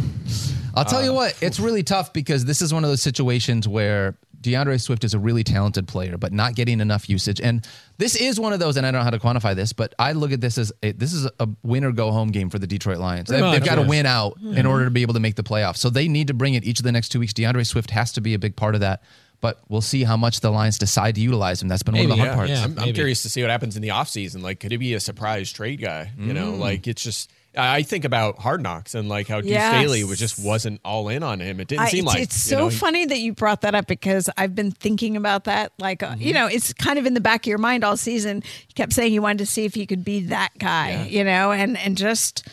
I'll tell you what, it's really tough because this is one of those situations where D'Andre Swift is a really talented player, but not getting enough usage. And this is one of those, and I don't know how to quantify this, but I look at this as a, this is a win or go home game for the Detroit Lions. They've, they've got to yes. win out in order to be able to make the playoffs. So they need to bring it each of the next two weeks. D'Andre Swift has to be a big part of that. But we'll see how much the Lions decide to utilize him. That's been one of the Maybe, hard parts. yeah. I'm, I'm curious to see what happens in the offseason. Like, could he be a surprise trade guy? You know, Mm. like it's just. I think about Hard Knocks and like how Duce Yes. Staley was just wasn't all in on him. It didn't I- seem like it's so know, he- funny that you brought that up because I've been thinking about that. Like, uh, Mm-hmm. you know, it's kind of in the back of your mind all season. He kept saying he wanted to see if he could be that guy, you know, and and just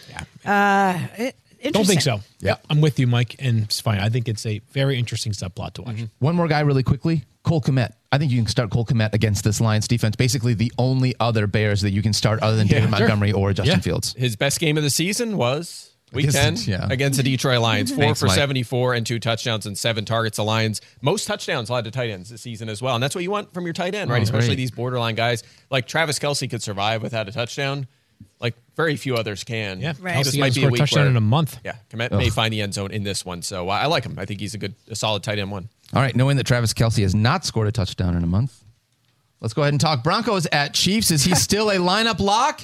uh, it, don't think so. Yeah, I'm with you, Mike, and it's fine. I think it's a very interesting subplot to watch. Mm-hmm. One more guy, really quickly. Cole Kmet. I think you can start Cole Kmet against this Lions defense. Basically, the only other Bears that you can start other than David sure. Montgomery or Justin Yeah. Fields. his best game of the season was week Against- 10 yeah. against the Detroit Lions. Four Thanks, for Mike. 74 and two touchdowns and seven targets. The Lions, most touchdowns allowed to tight ends this season as well. And that's what you want from your tight end, right? Oh, Especially great. these borderline guys. Like Travis Kelce could survive without a touchdown. Like very few others can. Yeah, Right. Kelce This might be a scored a week touchdown where- in a month. Yeah, Kmet may find the end zone in this one. So uh, I like him. I think he's a good, a solid tight end one. All right, knowing that Travis Kelce has not scored a touchdown in a month, let's go ahead and talk Broncos at Chiefs. Is he still a lineup lock?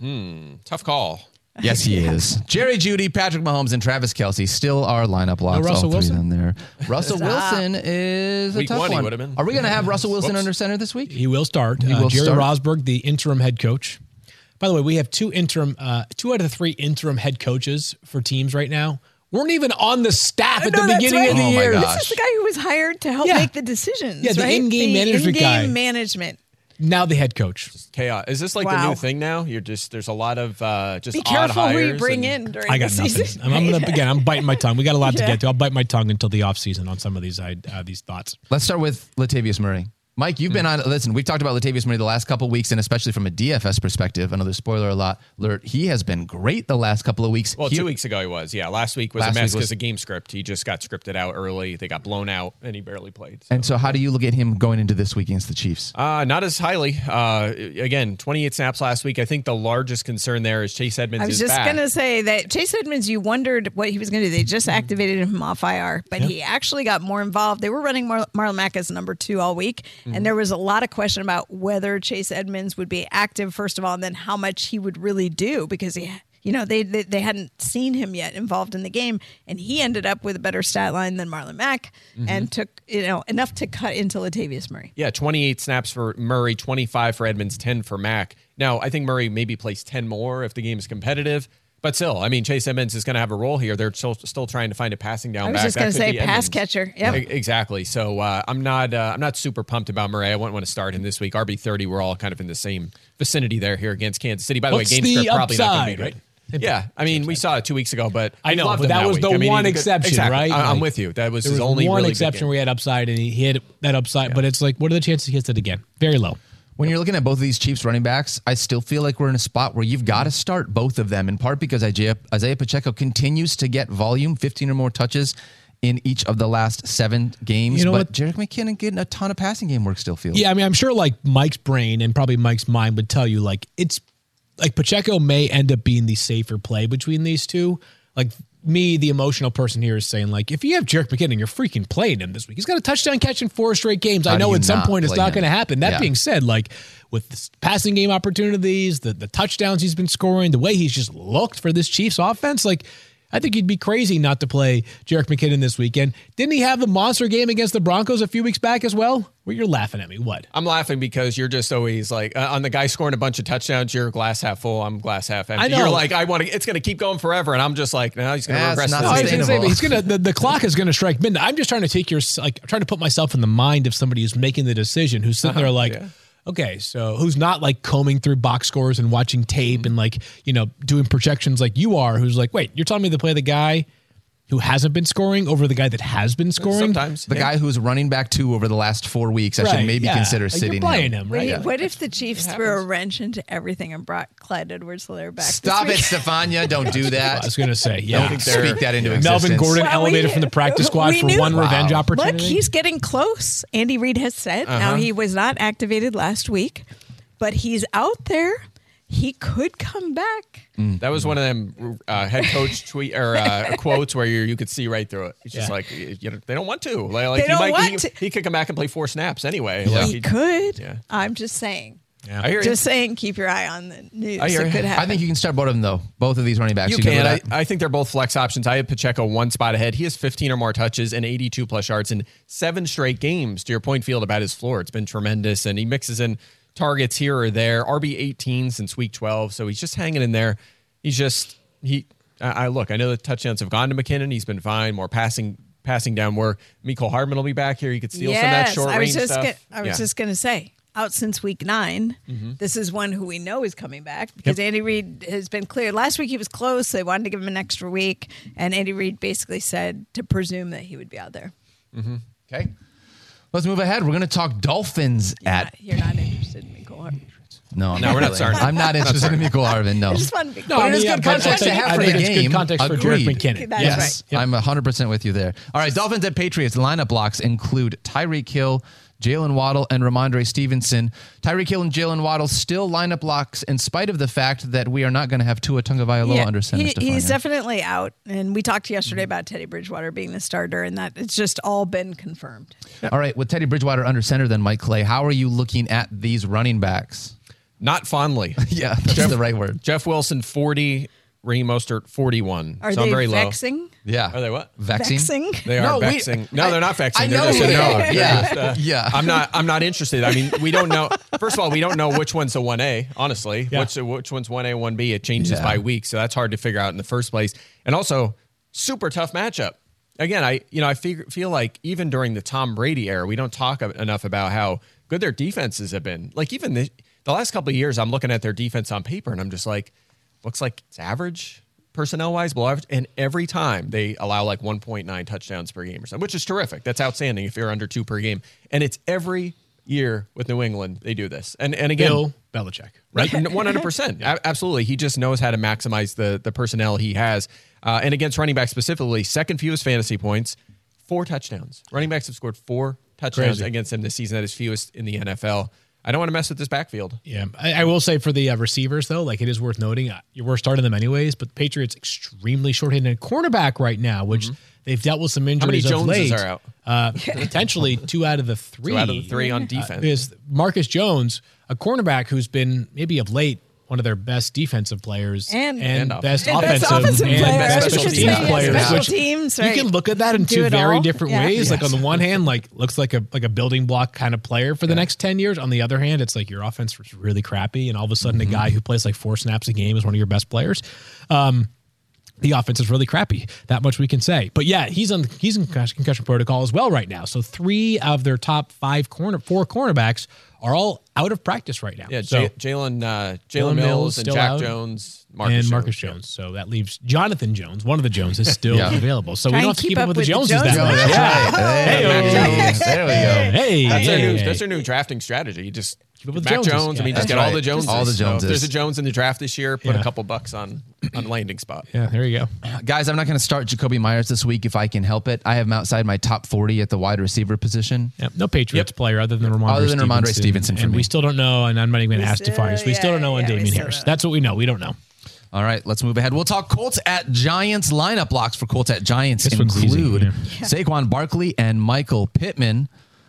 Hmm, tough call. Yes, he is. Jerry Jeudy, Patrick Mahomes, and Travis Kelce still are lineup locks. Russell all three Wilson? of them there. Russell Wilson is a Week tough one one. would've been. Are we going to have Russell Wilson Whoops. under center this week? He will start. He Uh, will Jerry start. Rosburg, the interim head coach. By the way, we have two interim, uh, two out of the three interim head coaches for teams right now. Weren't even on the staff at No, the that's beginning of right. the Oh my year. gosh. This is the guy who was hired to help Yeah. make the decisions. Yeah, the right? in-game management in-game guy. management. Now the head coach. Chaos. Is this like the new thing now? You're just there's a lot of uh, just Be odd careful who you bring and- in during I got the nothing. season. I'm, I'm gonna again. I'm biting my tongue. We got a lot to get to. I'll bite my tongue until the off season on some of these uh, these thoughts. Let's start with Latavius Murray. Mike, you've been on. Listen, we've talked about Latavius Murray the last couple of weeks, and especially from a DFS perspective. Another spoiler alert: alert, he has been great the last couple of weeks. Well, He- two weeks ago he was. Yeah, last week was Last a mess week was- because of game script. He just got scripted out early. They got blown out, and he barely played. So. And so, how do you look at him going into this week against the Chiefs? Uh, not as highly. Uh, again, 28 snaps last week. I think the largest concern there is Chase Edmonds I was is just back. going to say that Chase Edmonds, you wondered what he was going to do. They just activated him off IR, but he actually got more involved. They were running Mar- Marlon Mack as number two all week, and mm-hmm. there was a lot of question about whether Chase Edmonds would be active, first of all, and then how much he would really do because he. You know they, they they hadn't seen him yet involved in the game, and he ended up with a better stat line than Marlon Mack, and mm-hmm. took you know enough to cut into Latavius Murray. Yeah, 28 snaps for Murray, 25 for Edmonds, 10 for Mack. Now, I think Murray maybe plays 10 more if the game is competitive. But still, I mean, Chase Edmonds is going to have a role here. They're still, still trying to find a passing down I was back. just That going to say pass Edmonds. catcher. Yep. E- Exactly. So uh, I'm not uh, I'm not super pumped about Murray. I wouldn't want to start him this week. RB 30. We're all kind of in the same vicinity there here against Kansas City. By the What's way, game the script probably not going to be right. Yeah, I mean, we saw it two weeks ago, but I know, loved but him that was week. the I mean, one he did good- exception, exactly. right? I, am Like, with you. That was There his was only one really big exception game. where he had upside and he hit that upside, but it's like, what are the chances he hits it again? Very low. When you're looking at both of these Chiefs running backs, I still feel like we're in a spot where you've got to mm-hmm. start both of them, in part because Isaiah, Isaiah Pacheco continues to get volume, 15 or more touches in each of the last seven games. You know but what? Jerick McKinnon getting a ton of passing game work still feels. Yeah, I mean, I'm sure like Mike's brain and probably Mike's mind would tell you like it's like Pacheco may end up being the safer play between these two. Like me, the emotional person here is saying like if you have Jerick McKinnon, you're freaking playing him this week. He's got a touchdown catch in four straight games. How I know at some point it's not going to happen. That Yeah. being said, like with the passing game opportunities, the the touchdowns he's been scoring, the way he's just looked for this Chiefs offense, like I think you'd be crazy not to play Jerick McKinnon this weekend. Didn't he have the monster game against the Broncos a few weeks back as well? Well, you're laughing at me. What? I'm laughing because you're just always like uh, on the guy scoring a bunch of touchdowns. You're glass half full. I'm glass half empty. I know. You're like I want to. It's going to keep going forever, and I'm just like, no, he's going to Yeah, it's regress. not to No, I the was gonna say, but he's gonna the, the clock is gonna strike midnight. I'm just trying to take your like I'm trying to put myself in the mind of somebody who's making the decision, who's sitting there like, yeah. Okay, so who's not like combing through box scores and watching tape mm. and like you know doing projections like you are, who's like, wait, you're telling me to play the guy who hasn't been scoring over the guy that has been scoring? Sometimes The yeah. guy who's running back two over the last four weeks, I Right, should maybe yeah. consider Like, sitting You're playing him. him, Wait, right? What if the Chiefs threw a wrench into everything and brought Clyde Edwards-Helaire back? this Stop it. Stephania. Don't do that. I that. was gonna say, yeah. Don't speak that into existence. Melvin Gordon Well, we- elevated from the practice squad for knew- one revenge opportunity. Look, he's getting close. Andy Reid has said. Now uh-huh. he was not activated last week, but he's out there. He could come back. That was one of them uh, head coach tweet or uh, quotes where you you could see right through it. He's just Yeah. like, you know, they don't want to. Like, like They he don't might, want he, to. he could come back and play four snaps anyway. Like, he could. yeah. I'm just saying. Yeah. I hear Just saying, keep your eye on the news. I hear it could happen. I think you can start both of them though. Both of these running backs. You can can. I. I think they're both flex options. I have Pacheco one spot ahead. He has 15 or more touches and 82 plus yards in seven straight games. To your point, Field, about his floor, it's been tremendous, and he mixes in targets here or there. RB 18 since week 12, so he's just hanging in there. He's just he. I, I look. I know the touchdowns have gone to McKinnon. He's been fine. More passing passing down where Mecole Hardman will be back here. He could steal some of that short I was range just stuff. Gonna, I was Yeah. Mm-hmm. just going to say, out since week 9 this is one who we know is coming back because Andy Reid has been clear. Last week he was close. They wanted to give him an extra week, and Andy Reid basically said to presume that he would be out there. Okay. Let's move ahead. We're going to talk Dolphins You're, at not, you're not interested in Mecole Hardman. no. No, we're not starting. I'm not interested in Mecole Harvin. No. I just want to be No, But I it mean, is yeah, good but context I to think- have I for think the it's game. Good context for Agreed. Jerick McKinnon. That's yes. right. Yep. I'm 100% with you there. All right, Dolphins at Patriots lineup blocks include Tyreek Hill, Jaylen Waddle, and Rhamondre Stevenson. Tyreek Hill and Jaylen Waddle still lineup locks in spite of the fact that we are not going to have Tua Tagovailoa Yeah, under center. he- he's definitely out, and we talked yesterday about Teddy Bridgewater being the starter, and that it's just all been confirmed. All right, with Teddy Bridgewater under center, then Mike Clay, how are you looking at these running backs? Not fondly. Yeah, that's the right word. Jeff Wilson 40, Raheem Mostert 41. Are so they I'm very vexing? Yeah. Are they what? Vexing? Vexing? They are No, we- vexing. no, they're not vexing. I They're know just they annoying. are. They're Yeah. just, uh, Yeah. I'm not. I'm not interested. I mean, we don't know. First of all, we don't know which one's a one A. Honestly, Yeah. which which one's one A, one B. It changes Yeah. by week, so that's hard to figure out in the first place. And also, super tough matchup. Again, I you know I feel feel like even during the Tom Brady era, we don't talk enough about how good their defenses have been. Like even the the last couple of years, I'm looking at their defense on paper, and I'm just like, looks like it's average personnel wise, below average. And every time they allow like 1.9 touchdowns per game or something, which is terrific. That's outstanding if you're under two per game. And it's every year with New England they do this. And and again, Bill Belichick. Right, one hundred percent, absolutely. He just knows how to maximize the the personnel he has, uh, and against running back specifically, second fewest fantasy points, four touchdowns. Running backs have scored four touchdowns Crazy. against him this season. That is fewest in the NFL. I don't want to mess with this backfield. Yeah, I, I will say for the uh, receivers though, like it is worth noting, uh, you were starting them anyways. But the Patriots extremely short-handed at cornerback right now, which they've dealt with some Mm-hmm. many injuries of Joneses late. are out? Uh, potentially two out of the three. Two out of the three on defense. is Marcus Jones, a cornerback who's been maybe of late one of their best defensive players And- And best And best offensive, offensive and player, best special teams yeah, players. special which teams, You can look at that in Do two very all. different Yeah. ways. Like on the one hand, like looks like a like a building block kind of player for the next ten years. On the other hand, it's like your offense was really crappy, and all of a sudden, Mm-hmm. a guy who plays like four snaps a game is one of your best players. Um, the offense is really crappy. That much we can say. But yeah, he's on he's in concussion concussion protocol as well right now. So three of their top five corner four cornerbacks are all out of practice right now. Yeah, so, Jalen uh, Jalen Jalen Mills Mills and Jack out. Jones, Marcus and Marcus Jones. Jones. So that leaves Jonathan Jones. One of the Joneses still Yeah. available. So Try we don't have to keep keep up up with the with the Joneses Joneses. that much. That's Yeah. right. Hey, Hey-o. there we go. Hey, That's their hey, new. hey. That's their new drafting strategy. You just Keep up with the Mac Joneses. Jones. I mean, just that's get all the Joneses. All the So if Joneses. there's a Jones in the draft this year. Put Yeah. a couple bucks on on landing spot. Yeah, there you go. Guys, I'm not going to start Jakobi Meyers this week if I can help it. I have him outside my top 40 at the wide receiver position. Yep. no Patriots Yep. player other than Rhamondre Other than Rhamondre Stevenson for and me. we still don't know, and I'm not even going to ask still- Defiance. We still don't know on yeah, yeah, we Damien still Harris. That's what we know. We don't know. All right, let's move ahead. We'll talk Colts at Giants lineup blocks for Colts at Giants This one's easy, include yeah. Saquon Barkley and Michael Pittman.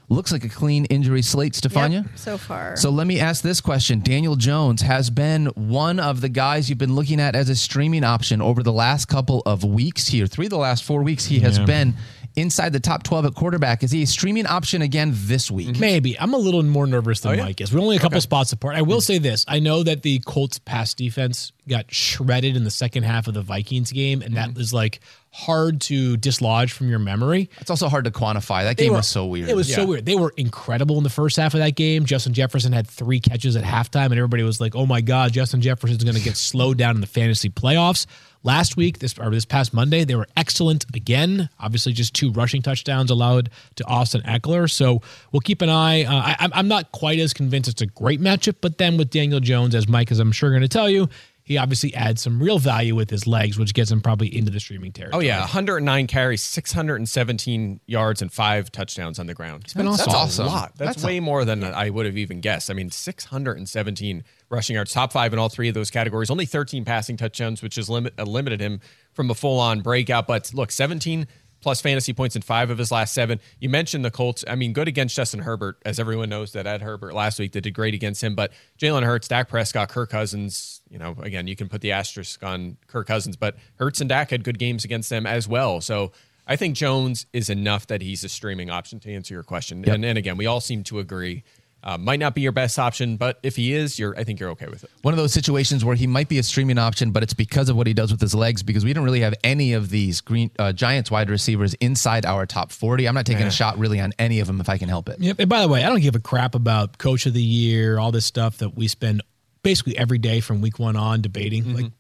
Looks like a clean injury slate, Stephania. Yep, so far. So let me ask this question. Daniel Jones has been one of the guys you've been looking at as a streaming option over the last couple of weeks here. Three of the last four weeks, he has Yeah. been inside the top 12 at quarterback. Is he a streaming option again this week? Maybe. I'm a little more nervous than Oh, yeah? Mike is. We're only a couple spots apart. I will say this. I know that the Colts pass defense got shredded in the second half of the Vikings game, and Mm-hmm. that is like hard to dislodge from your memory. It's also hard to quantify. That They game were- was so weird. It was so weird. They were incredible in the first half of that game. Justin Jefferson had three catches at halftime, and everybody was like, "Oh my God, Justin Jefferson's going to get slowed down in the fantasy playoffs." Last week, this or this past Monday, they were excellent again. Obviously, just two rushing touchdowns allowed to Austin Ekeler. So we'll keep an eye. Uh, I, I'm- I'm not quite as convinced it's a great matchup, but then with Daniel Jones, as Mike, as I'm sure going to tell you, he obviously adds some real value with his legs, which gets him probably into the streaming territory. Oh yeah, 109 carries, 617 yards, and five touchdowns on the ground. been That's awesome. awesome. a lot. That's, That's way more than I would have even guessed. I mean, 617 rushing yards, top five in all three of those categories. Only 13 passing touchdowns, which has limit, uh, limited him from a full-on breakout. But look, 17 plus fantasy points in five of his last seven. You mentioned the Colts. I mean, good against Justin Herbert, as everyone knows that Ed Herbert last week that did great against him. But Jalen Hurts, Dak Prescott, Kirk Cousins. You know, again, you can put the asterisk on Kirk Cousins, but Hurts and Dak had good games against them as well. So I think Jones is enough that he's a streaming option to answer your question. And, and again, we all seem to agree. Uh, might not be your best option, but if he is, you're I think you're okay with it. one of those situations where he might be a streaming option, but it's because of what he does with his legs. Because we don't really have any of these green uh, Giants wide receivers inside our top forty. I'm not taking a shot really on any of them if I can help it. Yep. And by the way, I don't give a crap about coach of the year, all this stuff that we spend basically every day from week one on debating. Like,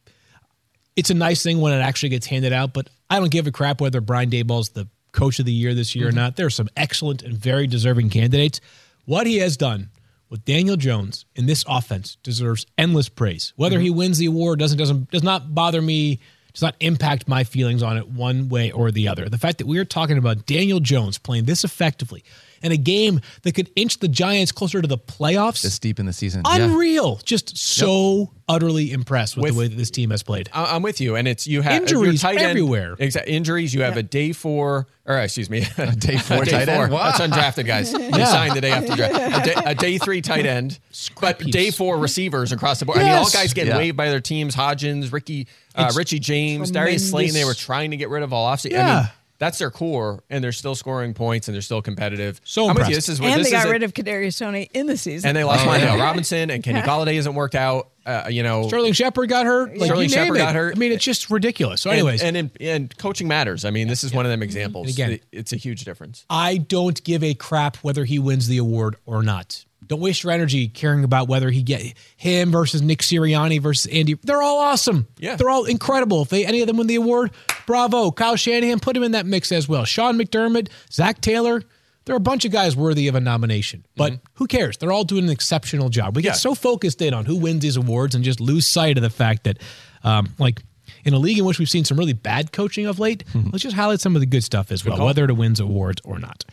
it's a nice thing when it actually gets handed out, but I don't give a crap whether Brian Daboll's the coach of the year this year or not. There are some excellent and very deserving candidates. What he has done with Daniel Jones in this offense deserves endless praise. Whether he mhm. wins the award doesn't doesn't does not bother me does not impact my feelings on it one way or the other. The fact that we are talking about Daniel Jones playing this effectively in a game that could inch the Giants closer to the playoffs, This deep in the season, Yeah. unreal. Just so utterly impressed with, With- the way that this team has played. I- I'm with you, and it's you have Injuries your tight end- everywhere. Exa- injuries. You have a day four, or excuse me, a day four tight end? Wow. That's undrafted guys. You signed the day after draft. A day, a day three tight end, but Scrappies. day four receivers across the board. I mean, all guys getting Yeah. waived by their teams. Hodgins, Ricky, uh, Richie James, Darius Slayton. They were trying to get rid of all offseason. I Yeah. mean, that's their core, and they're still scoring points, and they're still competitive. So I'm with you. impressed. This is what and this they got is a- rid of Kadarius Toney in the season. and they lost Oh, yeah. Robinson and Kenny Golladay hasn't worked out. Uh, you know, Sterling Shepard got hurt. Like, Sterling you Shepard got hurt. I mean, it's just ridiculous. So, anyways, and and, and coaching matters. I mean, this is one of them examples. And again- it's a huge difference. I don't give a crap whether he wins the award or not. Don't waste your energy caring about whether he get him versus Nick Sirianni versus Andy. They're all awesome. Yeah. they're all incredible. If they any of them win the award, bravo. Kyle Shanahan put him in that mix as well. Sean McDermott, Zac Taylor. There are a bunch of guys worthy of a nomination, but who cares? They're all doing an exceptional job. We get Yeah. so focused in on who wins these awards and just lose sight of the fact that, um, like, in a league in which we've seen some really bad coaching of late, let's just highlight some of the good stuff as well, call. whether it wins awards or not.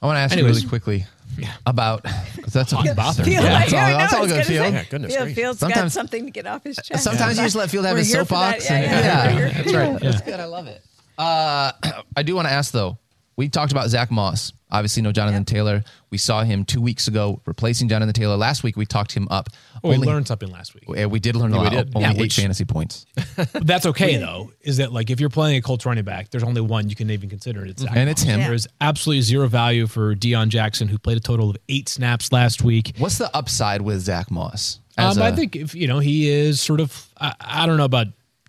I want to ask Anyways. you really quickly about that's a about them. Yeah, like- that's all- I know, that's all good, gonna Field. say, Yeah, goodness Field, gracious. Field's got Sometimes- something to get off his chest. Sometimes you just let Field have We're his here that. soapbox. Yeah, and- yeah, we're. That's right. That's good. I love it. Uh, I do want to ask though. We talked about Zach Moss. Obviously, no Jonathan Taylor. We saw him two weeks ago replacing Jonathan Taylor. Last week, we talked him up. Oh, we learned something last week. Yeah, we did learn a lot. did. Only Yeah, eight which- fantasy points, that's okay though. Is that like if you're playing a Colts running back, there's only one you can even consider. It's Zach and it's him. Yeah. There is absolutely zero value for Deon Jackson, who played a total of eight snaps last week. What's the upside with Zach Moss? Um, I a- think if you know he is sort of I, I don't know about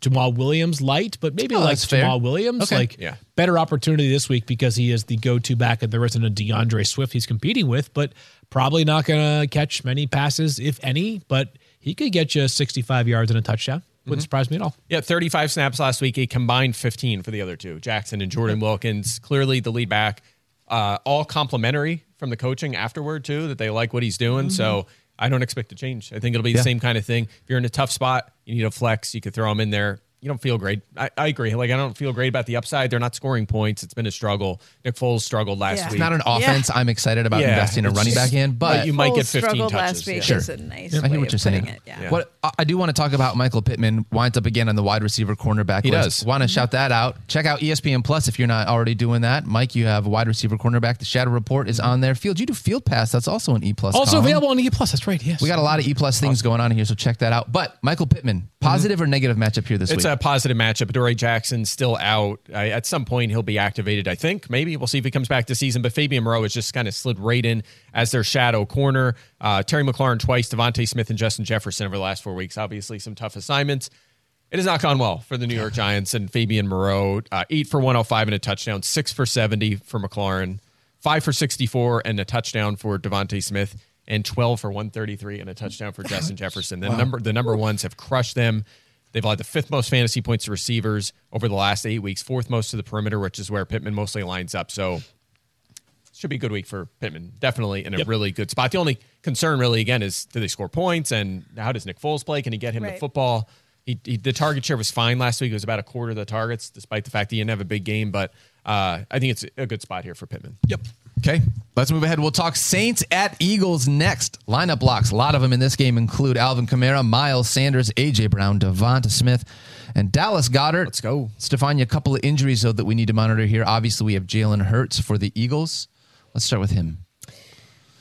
Jamaal Williams light, but maybe Oh, like that's fair. Williams, Okay. like Yeah. better opportunity this week because he is the go-to back, and there isn't a D'Andre Swift he's competing with, but probably not going to catch many passes if any. But he could get you 65 yards and a touchdown. Wouldn't surprise me at all. Yeah, 35 snaps last week, a combined 15 for the other two. Jackson and Jordan Wilkins, clearly the lead back. Uh, all complimentary from the coaching afterward, too, that they like what he's doing. So I don't expect to change. I think it'll be the Yeah. same kind of thing. If you're in a tough spot, you need a flex, you could throw him in there. You don't feel great. I, I agree. Like I don't feel great about the upside. They're not scoring points. It's been a struggle. Nick Foles struggled last Yeah. week. It's not an offense I'm excited about Yeah, investing a running back in, but you might get Foles 15 struggled touches, last week. yeah. Is a nice I hear what of you're saying. It. Yeah. What I- I do want to talk about Michael Pittman winds up again on the wide receiver cornerback He list. does. Want to shout that out. Check out ESPN Plus if you're not already doing that. Mike, you have a wide receiver cornerback. The Shadow Report is on there. Field, you do Field Pass. That's also an E Plus. Also column. available on E Plus. That's right. Yes. We got a lot of E Plus things going on here, so check that out. But Michael Pittman, mm-hmm. positive or negative matchup here this It's week? A positive matchup. Dory Jackson's still out. I, at some point, he'll be activated, I think. Maybe. We'll see if he comes back this season. But Fabian Moreau has just kind of slid right in as their shadow corner. Uh, Terry McLaurin twice, DeVonta Smith and Justin Jefferson over the last four weeks. Obviously, some tough assignments. It has not gone well for the New York Giants and Fabian Moreau. Uh, eight for 105 and a touchdown, six for 70 for McLaurin, five for 64 and a touchdown for DeVonta Smith, and 12 for 133 and a touchdown for Justin Jefferson. The number the number ones have crushed them. They've allowed the fifth most fantasy points to receivers over the last eight weeks, fourth most to the perimeter, which is where Pittman mostly lines up. So should be a good week for Pittman. Definitely in a Yep. really good spot. The only concern, really, again, is do they score points and how does Nick Foles play? Can he get him the football? He, he, the target share was fine last week. It was about a quarter of the targets, despite the fact that he didn't have a big game. But uh, I think it's a good spot here for Pittman. Yep. Okay, let's move ahead. We'll talk Saints at Eagles next. Lineup blocks. A lot of them in this game include Alvin Kamara, Miles Sanders, AJ Brown, DeVonta Smith, and Dallas Goedert. Let's go. Stephania, a couple of injuries though that we need to monitor here. Obviously, we have Jalen Hurts for the Eagles. Let's start with him.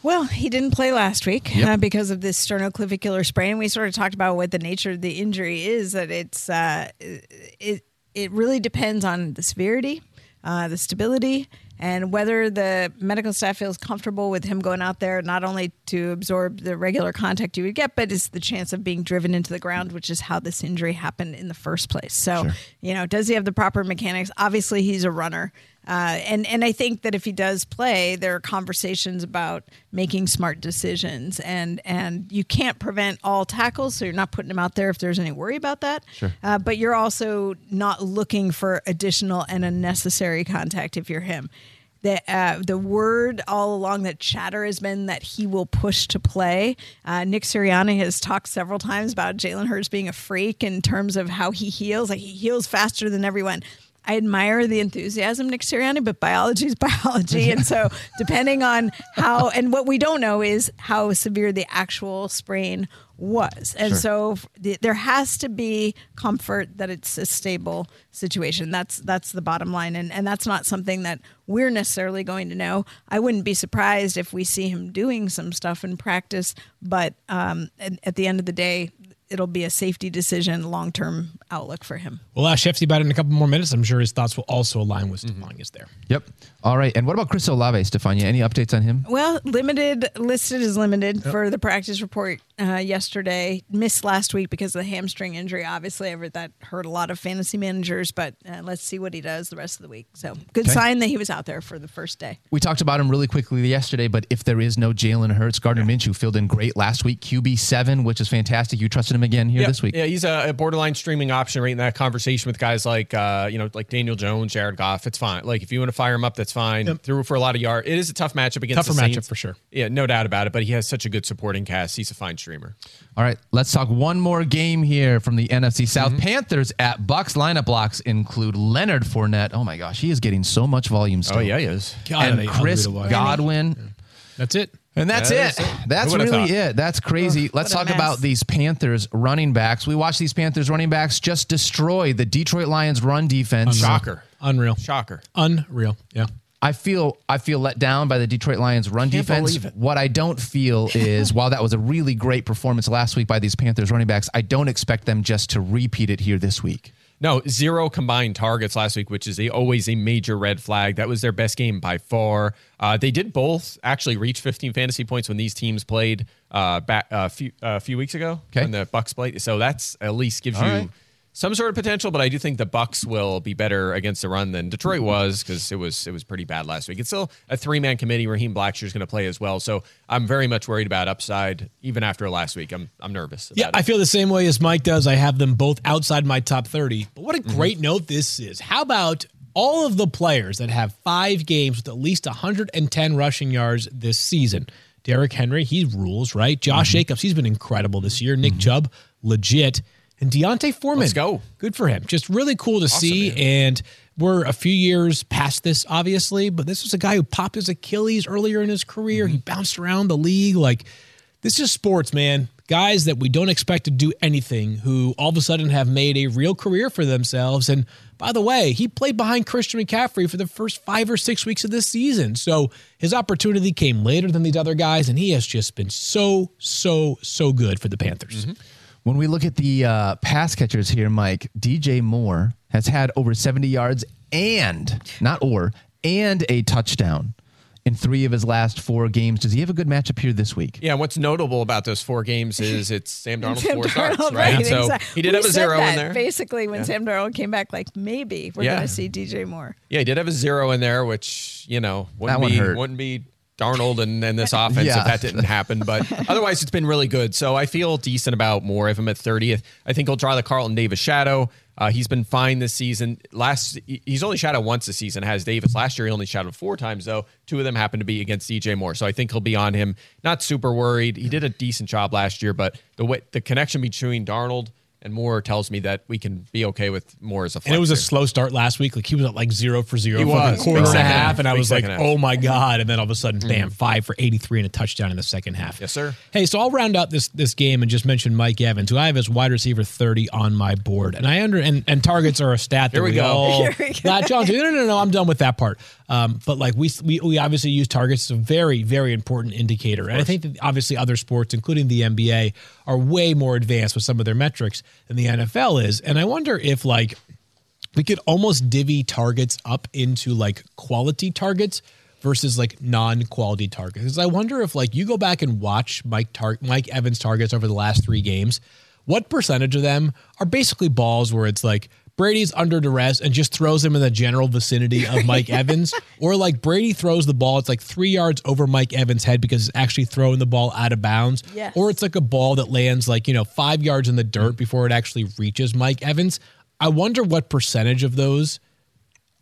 Well, he didn't play last week Yep. uh, because of this sternoclavicular sprain. We sort of talked about what the nature of the injury is. That it's uh, it it really depends on the severity, uh, the stability, and whether the medical staff feels comfortable with him going out there not only to absorb the regular contact you would get, but it's the chance of being driven into the ground, which is how this injury happened in the first place. So, you know, does he have the proper mechanics? Obviously, he's a runner. Uh, and and I think that if he does play, there are conversations about making smart decisions, and and you can't prevent all tackles, so you're not putting him out there if there's any worry about that. Sure. Uh, but you're also not looking for additional and unnecessary contact if you're him. The, uh, the word all along that chatter has been that he will push to play. Uh, Nick Sirianni has talked several times about Jalen Hurts being a freak in terms of how he heals. Like he heals faster than everyone. I admire the enthusiasm, Nick Sirianni, but biology is biology. and so, depending on how, and what we don't know is how severe the actual sprain was. And so, f- there has to be comfort that it's a stable situation. That's that's the bottom line. And, and that's not something that we're necessarily going to know. I wouldn't be surprised if we see him doing some stuff in practice, but um, at, at the end of the day, it'll be a safety decision, long term outlook for him. We'll ask Schefty about it in a couple more minutes. I'm sure his thoughts will also align with Stephania's there. Yep. All right. And what about Chris Olave, Stephania? Any updates on him? Well, limited listed as limited for the practice report uh, yesterday. Missed last week because of the hamstring injury. Obviously, ever that hurt a lot of fantasy managers. But uh, let's see what he does the rest of the week. So good Okay. sign that he was out there for the first day. We talked about him really quickly yesterday, but if there is no Jalen Hurts, Gardner Minshew filled in great last week, QB seven, which is fantastic. You trusted him again here yeah, this week. Yeah, he's a, a borderline streaming option right in that conversation with guys like uh, you know, like Daniel Jones, Jared Goff. It's fine. Like if you want to fire him up, that's fine. Threw for a lot of yards. It is a tough matchup against Tougher the matchup for sure. Yeah, no doubt about it. But he has such a good supporting cast. He's a fine streamer. All right, let's talk one more game here from the NFC South. Mm-hmm. Panthers at Bucs lineup blocks include Leonard Fournette. Oh my gosh, he is getting so much volume still. Oh yeah, he is. God, and Chris hungry to watch. Godwin. That's it. And that's That it. is it. That's really thought? it. That's crazy. Let's what a talk about these Panthers running backs. We watched these Panthers running backs just destroy the Detroit Lions run defense. Shocker. Unreal. Shocker. Unreal. Yeah. I feel I feel let down by the Detroit Lions run Can't defense. believe it. What I don't feel is while that was a really great performance last week by these Panthers running backs, I don't expect them just to repeat it here this week. No, zero combined targets last week, which is a, always a major red flag. That was their best game by far. Uh, they did both actually reach 15 fantasy points when these teams played uh, back a few a few weeks ago Okay. when the Bucs played. So that's at least gives All you right. Some sort of potential. But I do think the Bucs will be better against the run than Detroit mm-hmm. was because it was it was pretty bad last week. It's still a three man committee. Raheem Blackshear is going to play as well, so I'm very much worried about upside even after last week. I'm I'm nervous. Yeah, it. I feel the same way as Mike does. I have them both outside my top 30. But what a mm-hmm. great note this is. How about all of the players that have five games with at least 110 rushing yards this season? Derrick Henry, he rules, right? Josh mm-hmm. Jacobs, he's been incredible this year. Nick Chubb, legit. And D'Onta Foreman. Let's go. Good for him. Just really cool to see. And we're a few years past this, obviously, but this was a guy who popped his Achilles earlier in his career. He mm-hmm. bounced around the league. Like, this is sports, man. Guys that we don't expect to do anything who all of a sudden have made a real career for themselves. And by the way, he played behind Christian McCaffrey for the first five or six weeks of this season. So his opportunity came later than these other guys, and he has just been so, so, so good for the Panthers. Mm-hmm. When we look at the uh, pass catchers here, Mike, DJ Moore has had over 70 yards and, not or, and a touchdown in three of his last four games. Does he have a good matchup here this week? Yeah, what's notable about those four games is it's Sam Darnold's Sam four starts, Darnold, right? So exactly. he did We have a zero that in there. Basically, when Sam Darnold came back, like maybe we're Yeah. going to see DJ Moore. Yeah, he did have a zero in there, which you know wouldn't That one be hurt. wouldn't be Darnold and, and this offense Yeah. if that didn't happen. But otherwise, it's been really good. So I feel decent about more of him at 30th. I think he'll draw the Carlton Davis shadow. Uh, he's been fine this season. Last he's only shadowed once this season. Has Davis last year? He only shadowed four times though. Two of them happened to be against DJ Moore. So I think he'll be on him. Not super worried. He did a decent job last year, but the way the connection between Darnold and Moore tells me that we can be okay with Moore as a. And it was a slow start last week. Like he was at like zero for zero He for was. the quarter Big and a second half, half. and I Big was like, second half. Mm-hmm. "Oh my god!" And then all of a sudden, bam, five for eighty three and a touchdown in the second half. Yes, sir. Hey, so I'll round out this this game and just mention Mike Evans, who I have as wide receiver thirty on my board, and I under and, and targets are a stat that Here we we go. all Here we go. latch on. No, no, no, no, I'm done with that part. Um, but like we, we we obviously use targets as a very very important indicator, and I think that obviously other sports, including the NBA, are way more advanced with some of their metrics than the NFL is, and I wonder if like we could almost divvy targets up into like quality targets versus like non-quality targets. 'Cause I wonder if like you go back and watch Mike Tar- Mike Evans targets over the last three games, what percentage of them are basically balls where it's like Brady's under duress and just throws him in the general vicinity of Mike Evans, or like Brady throws the ball, it's like three yards over Mike Evans' head because it's actually throwing the ball out of bounds, Yes. or it's like a ball that lands like you know five yards in the dirt mm-hmm. before it actually reaches Mike Evans. I wonder what percentage of those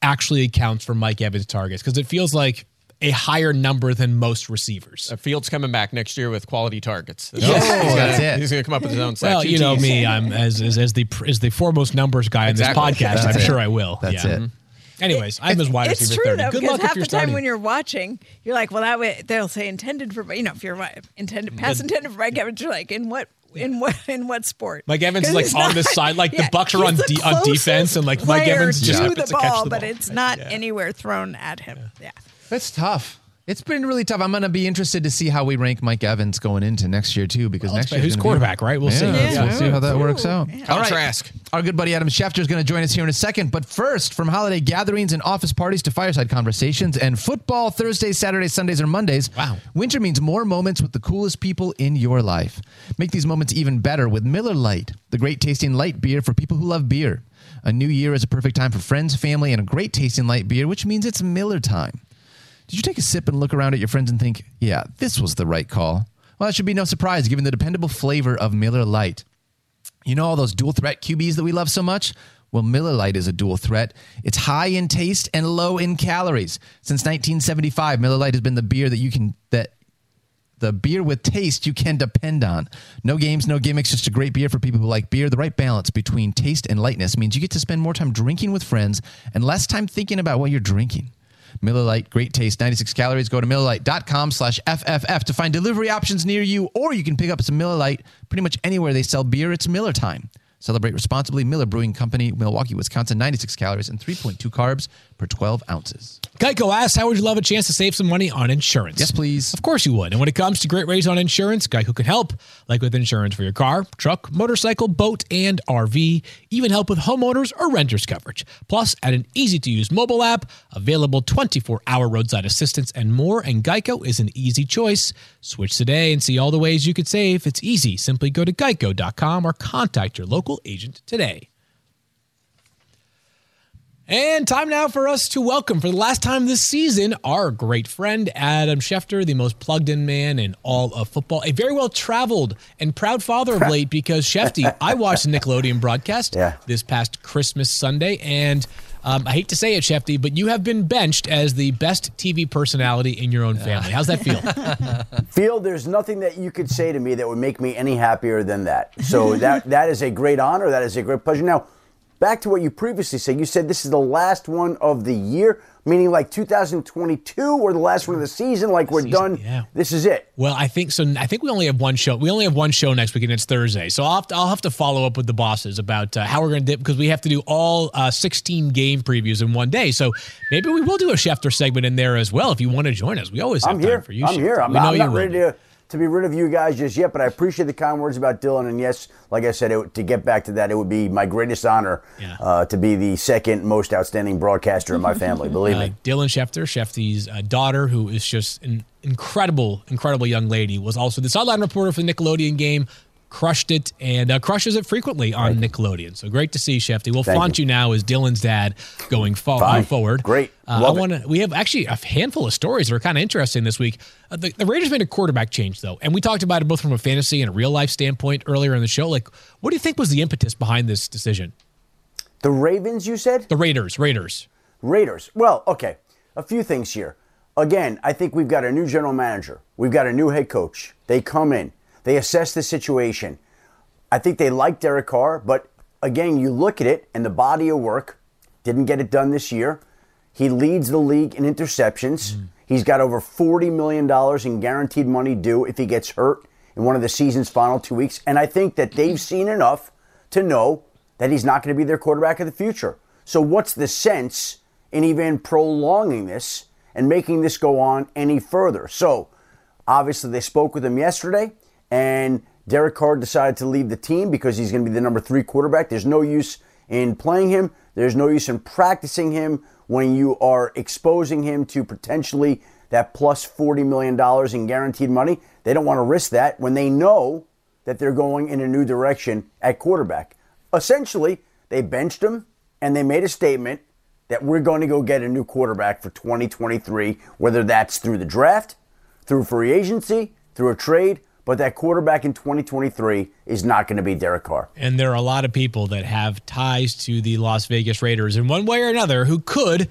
actually accounts for Mike Evans' targets because it feels like a higher number than most receivers. Uh, Fields coming back next year with quality targets. Yes. he's Oh, gonna, that's it. He's going to come up with his own stats. Well, you know me, I'm as as, as the as the foremost numbers guy Exactly. in this podcast. That's I'm it. sure I will. That's yeah. it. Anyways, I'm as wide it's receiver true 30. though, Good because luck half if you're the time starting. when you're watching, you're like, well, that way they'll say intended for, you know, if you're wi- intended pass intended for Mike Evans, you're like, in what, in what, in what sport? Mike Evans is 'Cause like it's on the not- side, like the Bucs are on the de- on defense, and like Mike player Evans just to happens the to catch ball, the but ball. it's not anywhere thrown at him. Yeah. That's tough. It's been really tough. I'm going to be interested to see how we rank Mike Evans going into next year too, because Well, next year who's quarterback, right? We'll see. Yeah, Yeah. we'll see how that works out. yeah. All right. Trask. Our good buddy Adam Schefter is going to join us here in a second. But first, from holiday gatherings and office parties to fireside conversations and football Thursdays, Saturdays, Sundays, or Mondays. Wow. Winter means more moments with the coolest people in your life. Make these moments even better with Miller Lite, the great tasting light beer for people who love beer. A new year is a perfect time for friends, family, and a great tasting light beer, which means it's Miller time. Did you take a sip and look around at your friends and think, yeah, this was the right call? Well, that should be no surprise given the dependable flavor of Miller Lite. You know all those dual threat QBs that we love so much? Well, Miller Lite is a dual threat. It's high in taste and low in calories. Since 1975, Miller Lite has been the beer that you can that the beer with taste you can depend on. No games, no gimmicks, just a great beer for people who like beer. The right balance between taste and lightness means you get to spend more time drinking with friends and less time thinking about what you're drinking. Miller Lite, great taste, 96 calories. Go to MillerLite.com slash FFF to find delivery options near you, or you can pick up some Miller Lite pretty much anywhere they sell beer. It's Miller time. Celebrate responsibly. Miller Brewing Company, Milwaukee, Wisconsin, 96 calories and 3.2 carbs per 12 ounces. Geico asks, how would you love a chance to save some money on insurance? Yes, please. Of course you would. And when it comes to great rates on insurance, Geico can help, like with insurance for your car, truck, motorcycle, boat, and RV, even help with homeowners or renters coverage. Plus, add an easy to use mobile app, available 24 hour roadside assistance, and more. And Geico is an easy choice. Switch today and see all the ways you could save. It's easy. Simply go to geico.com or contact your local agent today. And time now for us to welcome, for the last time this season, our great friend Adam Schefter, the most plugged in man in all of football, a very well traveled and proud father of late because Schefty, I watched the Nickelodeon broadcast Yeah. this past Christmas Sunday, and um, I hate to say it, Schefty, but you have been benched as the best TV personality in your own family. How's that feel? Phil, there's nothing that you could say to me that would make me any happier than that. So that that is a great honor. That is a great pleasure. Now, back to what you previously said. You said this is the last one of the year, meaning like 2022 or the last one of the season. Like we're Season, done. yeah. This is it. Well, I think so. I think we only have one show. We only have one show next week, and it's Thursday. So I'll have to, I'll have to follow up with the bosses about uh, how we're going to dip because we have to do all uh, 16 game previews in one day. So maybe we will do a Schefter segment in there as well if you want to join us. We always have I'm time here. for you. I'm Schefter. here. I'm, we know I'm not will ready to, to be rid of you guys just yet, but I appreciate the kind words about Dylan. And yes, like I said, it, to get back to that, it would be my greatest honor Yeah. uh, to be the second most outstanding broadcaster in my family. Believe Uh, me. Dylan Schefter, Schefty's uh, daughter, who is just an incredible, incredible young lady, was also the sideline reporter for the Nickelodeon game. Crushed it and uh, crushes it frequently on Nickelodeon. So great to see Schefty. We'll Thank flaunt you. now as Dylan's dad going fo- forward. Great. Uh, I want to. We have actually a handful of stories that are kind of interesting this week. Uh, the, the Raiders made a quarterback change though, and we talked about it both from a fantasy and a real life standpoint earlier in the show. Like, what do you think was the impetus behind this decision? The Ravens, you said? The Raiders, Raiders. Raiders. Well, okay. A few things here. Again, I think we've got a new general manager. We've got a new head coach. They come in, they assess the situation. I think they like Derek Carr, but again, you look at it and the body of work didn't get it done this year. He leads the league in interceptions. Mm. He's got over $40 million in guaranteed money due if he gets hurt in one of the season's final two weeks. And I think that they've seen enough to know that he's not going to be their quarterback of the future. So, what's the sense in even prolonging this and making this go on any further? So, obviously, they spoke with him yesterday, and Derek Carr decided to leave the team because he's going to be the number three quarterback. There's no use in playing him, there's no use in practicing him when you are exposing him to potentially that plus $40 million in guaranteed money. They don't want to risk that when they know that they're going in a new direction at quarterback. Essentially, they benched him and they made a statement that we're going to go get a new quarterback for 2023, whether that's through the draft, through free agency, through a trade, but that quarterback in 2023 is not going to be Derek Carr. And there are a lot of people that have ties to the Las Vegas Raiders in one way or another who could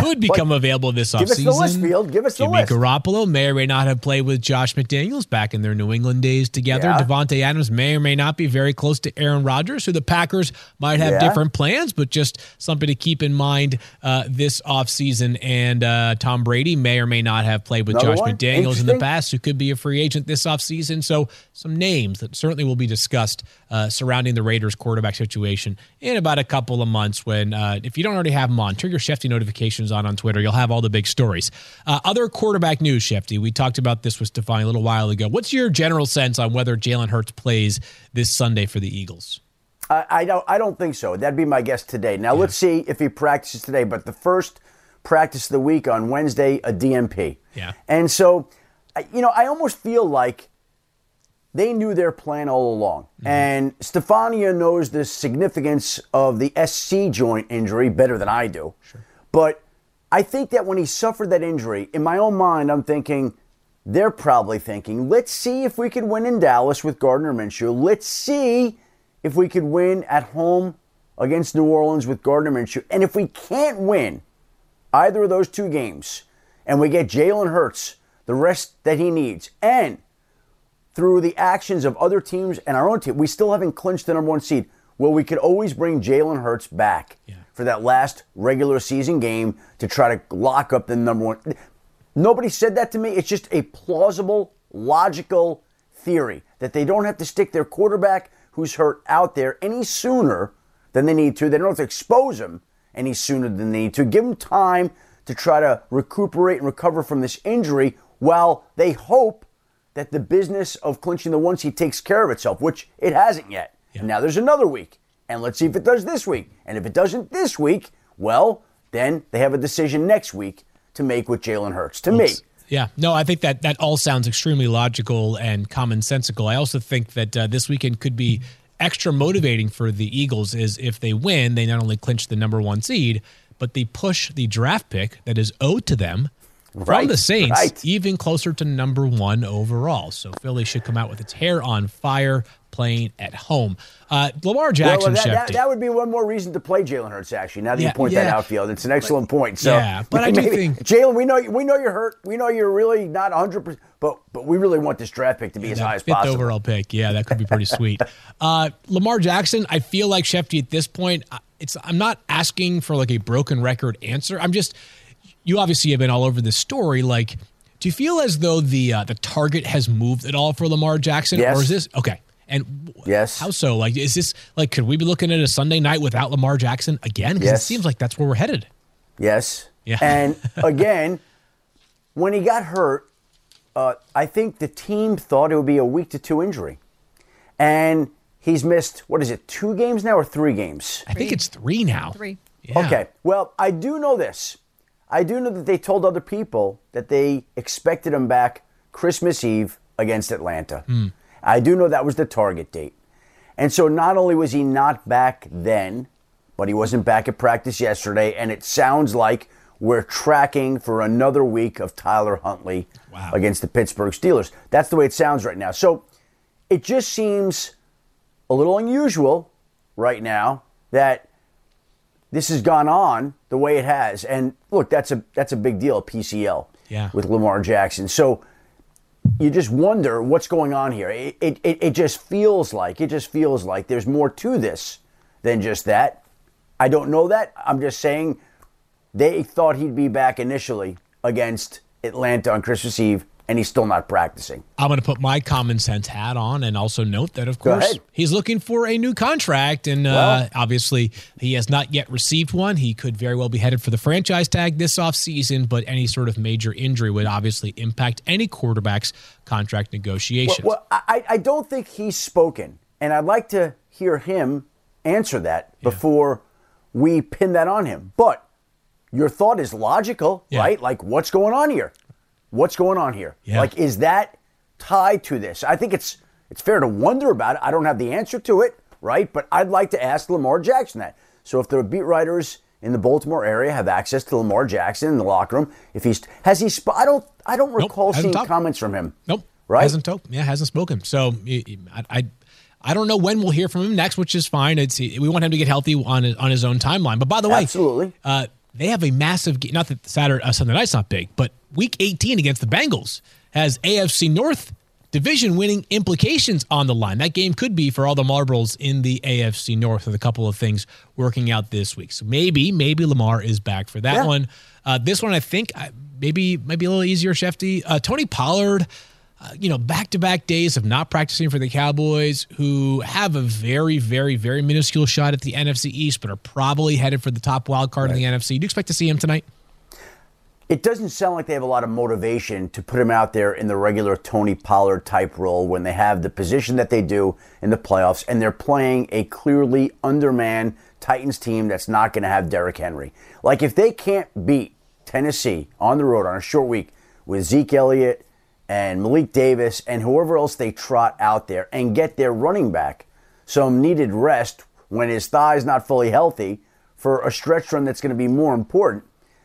could become available this offseason. Give us the list, Field. Give us the Jimmy list. Garoppolo may or may not have played with Josh McDaniels back in their New England days together. Yeah. Davante Adams may or may not be very close to Aaron Rodgers, who the Packers might have Yeah. different plans, but just something to keep in mind uh, this offseason. And uh, Tom Brady may or may not have played with Another Josh one? McDaniels in the past, who could be a free agent this offseason. So some names that certainly will be discussed uh, surrounding the Raiders quarterback situation in about a couple of months when, uh, if you don't already have them on, turn your Schefty notifications on on Twitter. You'll have all the big stories. Uh, other quarterback news, Schefty. We talked about this with Stefani a little while ago. What's your general sense on whether Jalen Hurts plays this Sunday for the Eagles? I, I don't. I don't think so. That'd be my guess today. Now let's see if he practices today. But the first practice of the week on Wednesday, a DNP. Yeah. And so, you know, I almost feel like they knew their plan all along. And Stephania knows the significance of the SC joint injury better than I do. Sure. But I think that when he suffered that injury, in my own mind, I'm thinking they're probably thinking, let's see if we could win in Dallas with Gardner Minshew. Let's see if we could win at home against New Orleans with Gardner Minshew. And if we can't win either of those two games and we get Jalen Hurts the rest that he needs, and through the actions of other teams and our own team, we still haven't clinched the number one seed. Well, we could always bring Jalen Hurts back for that last regular season game to try to lock up the number one. Nobody said that to me. It's just a plausible, logical theory that they don't have to stick their quarterback who's hurt out there any sooner than they need to. They don't have to expose him any sooner than they need to. Give him time to try to recuperate and recover from this injury while they hope that the business of clinching the one seed takes care of itself, which it hasn't yet. And now there's another week. And let's see if it does this week. And if it doesn't this week, well, then they have a decision next week to make with Jalen Hurts. To me, Yeah, no, I think that that all sounds extremely logical and commonsensical. I also think that uh, this weekend could be extra motivating for the Eagles is if they win, they not only clinch the number one seed, but they push the draft pick that is owed to them from the Saints right. even closer to number one overall. So Philly should come out with its hair on fire playing at home. Uh, Lamar Well, Jackson, that, that, that would be one more reason to play Jalen Hurts. Actually, now that Yeah, you point that yeah. out, Field, it's an excellent point. So, Yeah, but I do think- Jalen, we know we know you're hurt. We know you're really not 100, percent but but we really want this draft pick to be as that high as fifth possible. overall pick. Yeah, that could be pretty sweet. Uh, Lamar Jackson, I feel like Schefty at this point, uh, it's I'm not asking for like a broken record answer. I'm just you obviously have been all over this story. Like, do you feel as though the uh, the target has moved at all for Lamar Jackson, Yes. or is this okay? And Yes. how so? Like, is this like could we be looking at a Sunday night without Lamar Jackson again? Because Yes. it seems like that's where we're headed. Yes. Yeah. And again, when he got hurt, uh, I think the team thought it would be a week to two injury, and he's missed what is it, two games now or three games? I think it's three now. Three. Yeah. Okay. Well, I do know this. I do know that they told other people that they expected him back Christmas Eve against Atlanta. I do know that was the target date. And so not only was he not back then, but he wasn't back at practice yesterday. And it sounds like we're tracking for another week of Tyler Huntley Wow. against the Pittsburgh Steelers. That's the way it sounds right now. So it just seems a little unusual right now that this has gone on the way it has. And look, that's a that's a big deal, PCL, Yeah. with Lamar Jackson. So you just wonder what's going on here. It, it, it, just feels like it just feels like there's more to this than just that. I don't know that. I'm just saying they thought he'd be back initially against Atlanta on Christmas Eve, and he's still not practicing. I'm going to put my common sense hat on and also note that, of course, he's looking for a new contract. And uh, obviously, he has not yet received one. He could very well be headed for the franchise tag this offseason, but any sort of major injury would obviously impact any quarterback's contract negotiations. Well, I, I don't think he's spoken, and I'd like to hear him answer that before we pin that on him. But your thought is logical, Yeah. right? Like, what's going on here? What's going on here? Yeah. Like, is that tied to this? I think it's it's fair to wonder about it. I don't have the answer to it, right? But I'd like to ask Lamar Jackson that. So if the beat writers in the Baltimore area have access to Lamar Jackson in the locker room, if he's has he, sp- I don't I don't recall hasn't seeing talked. comments from him. Nope. Right? Hasn't talked. Yeah, hasn't spoken. So I I don't know when we'll hear from him next, which is fine. It's we want him to get healthy on his, on his own timeline. But by the way, Absolutely. uh, they have a massive. ga- Not that Saturday uh, Sunday night's not big, but Week 18 against the Bengals has AFC North division winning implications on the line. That game could be for all the marbles in the AFC North with a couple of things working out this week. So maybe, maybe Lamar is back for that Yeah. one. Uh, this one, I think, maybe might be a little easier, Schefty. Uh, Tony Pollard, uh, you know, back to back days of not practicing for the Cowboys, who have a very, very, very minuscule shot at the NFC East, but are probably headed for the top wild card in the NFC. Do you expect to see him tonight? it doesn't sound like they have a lot of motivation to put him out there in the regular Tony Pollard type role when they have the position that they do in the playoffs and they're playing a clearly undermanned Titans team that's not going to have Derrick Henry. Like if they can't beat Tennessee on the road on a short week with Zeke Elliott and Malik Davis and whoever else they trot out there and get their running back some needed rest when his thigh is not fully healthy for a stretch run that's going to be more important.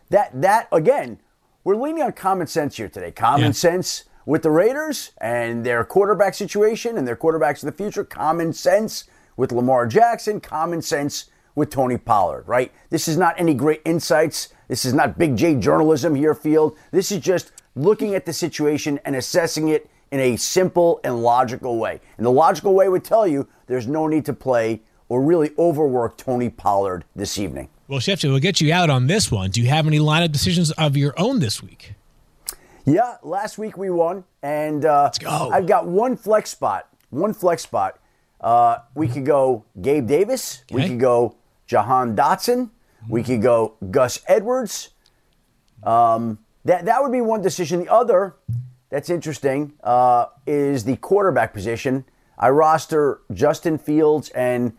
That that again, we're leaning on common sense here today. Common Yeah. sense with the Raiders and their quarterback situation and their quarterbacks of the future. Common sense with Lamar Jackson. Common sense with Tony Pollard. Right? This is not any great insights. This is not big J journalism here, Field. This is just looking at the situation and assessing it in a simple and logical way. And the logical way would tell you there's no need to play or really overwork Tony Pollard this evening. Well, Schefty, we'll get you out on this one. Do you have any lineup decisions of your own this week? Yeah, last week we won, and uh, Let's go. I've got one flex spot. One flex spot. Uh, we could go Gabe Davis. We could go Jahan Dotson. We could go Gus Edwards. Um, that that would be one decision. The other that's interesting uh, is the quarterback position. I roster Justin Fields and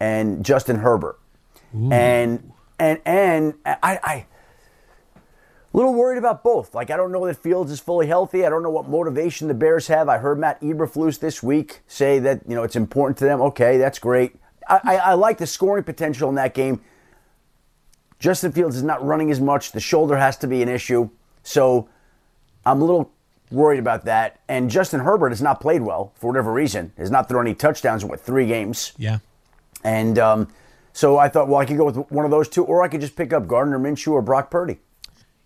and Justin Herbert, and and and I. I a little worried about both. Like, I don't know that Fields is fully healthy. I don't know what motivation the Bears have. I heard Matt Eberflus this week say that, you know, it's important to them. Okay, that's great. I, I, I like the scoring potential in that game. Justin Fields is not running as much. The shoulder has to be an issue. So I'm a little worried about that. And Justin Herbert has not played well for whatever reason. Has not thrown any touchdowns in what three games. Yeah. And um, so I thought, well, I could go with one of those two, or I could just pick up Gardner Minshew or Brock Purdy.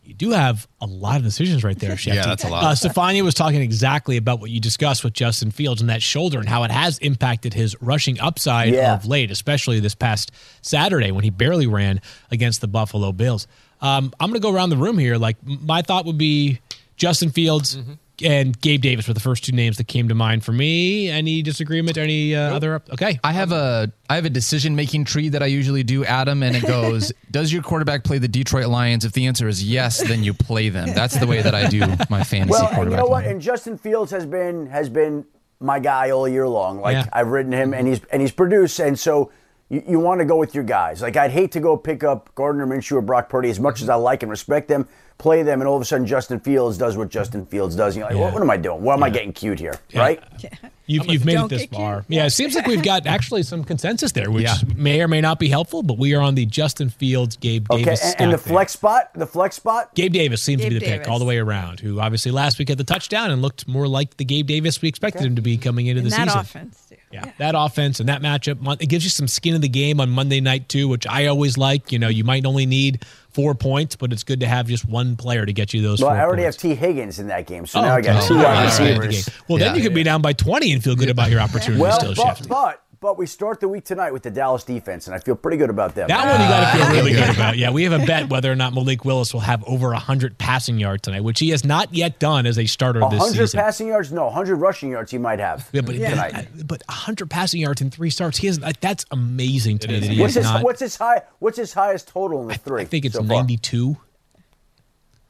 You do have a lot of decisions right there, Schefty. Yeah, that's a lot. Uh, Stephania was talking exactly about what you discussed with Justin Fields and that shoulder and how it has impacted his rushing upside Yeah. of late, especially this past Saturday when he barely ran against the Buffalo Bills. Um, I'm going to go around the room here. Like, my thought would be Justin Fields Mm-hmm. And Gabe Davis were the first two names that came to mind for me. Any disagreement? Any uh, other? Okay. I have a I have a decision making tree that I usually do, Adam, and it goes: Does your quarterback play the Detroit Lions? If the answer is yes, then you play them. That's the way that I do my fantasy Well, and quarterback. you know what? lineup. And Justin Fields has been has been my guy all year long. Like Yeah. I've ridden him, and he's and he's produced. And so you, you want to go with your guys. Like I'd hate to go pick up Gardner Minshew or Brock Purdy as much as I like and respect them, play them, and all of a sudden Justin Fields does what Justin Fields does. You're like, Yeah. what, what am I doing? Why am I getting cute here? Right? You've, you've made it this far. cute. Yeah, it seems like we've got actually some consensus there, which Yeah. may or may not be helpful, but we are on the Justin Fields, Gabe Okay. Davis. And, and the stack there. flex spot, the flex spot. Gabe Davis seems to be Gabe the pick all the way around, who obviously last week had the touchdown and looked more like the Gabe Davis we expected him to be coming into In the that season. offense, too. Yeah, that offense and that matchup, it gives you some skin in the game on Monday night too, which I always like. You know, you might only need four points, but it's good to have just one player to get you those. Well, four I already points. have Tee Higgins in that game, so Oh, now I got okay. two Oh, wide all right. receivers. Well, then Yeah. you could be down by twenty and feel good about your opportunity Well, still, but, Schefty. but but we start the week tonight with the Dallas defense, and I feel pretty good about them. That one you got to feel really good about. Yeah, we have a bet whether or not Malik Willis will have over 100 passing yards tonight, which he has not yet done as a starter this 100 season. passing yards? No, 100 rushing yards he might have yeah, but, tonight. but 100 passing yards in three starts, he has that's amazing to me What's his, not. what's his high? What's his highest total in the three? I think it's so far?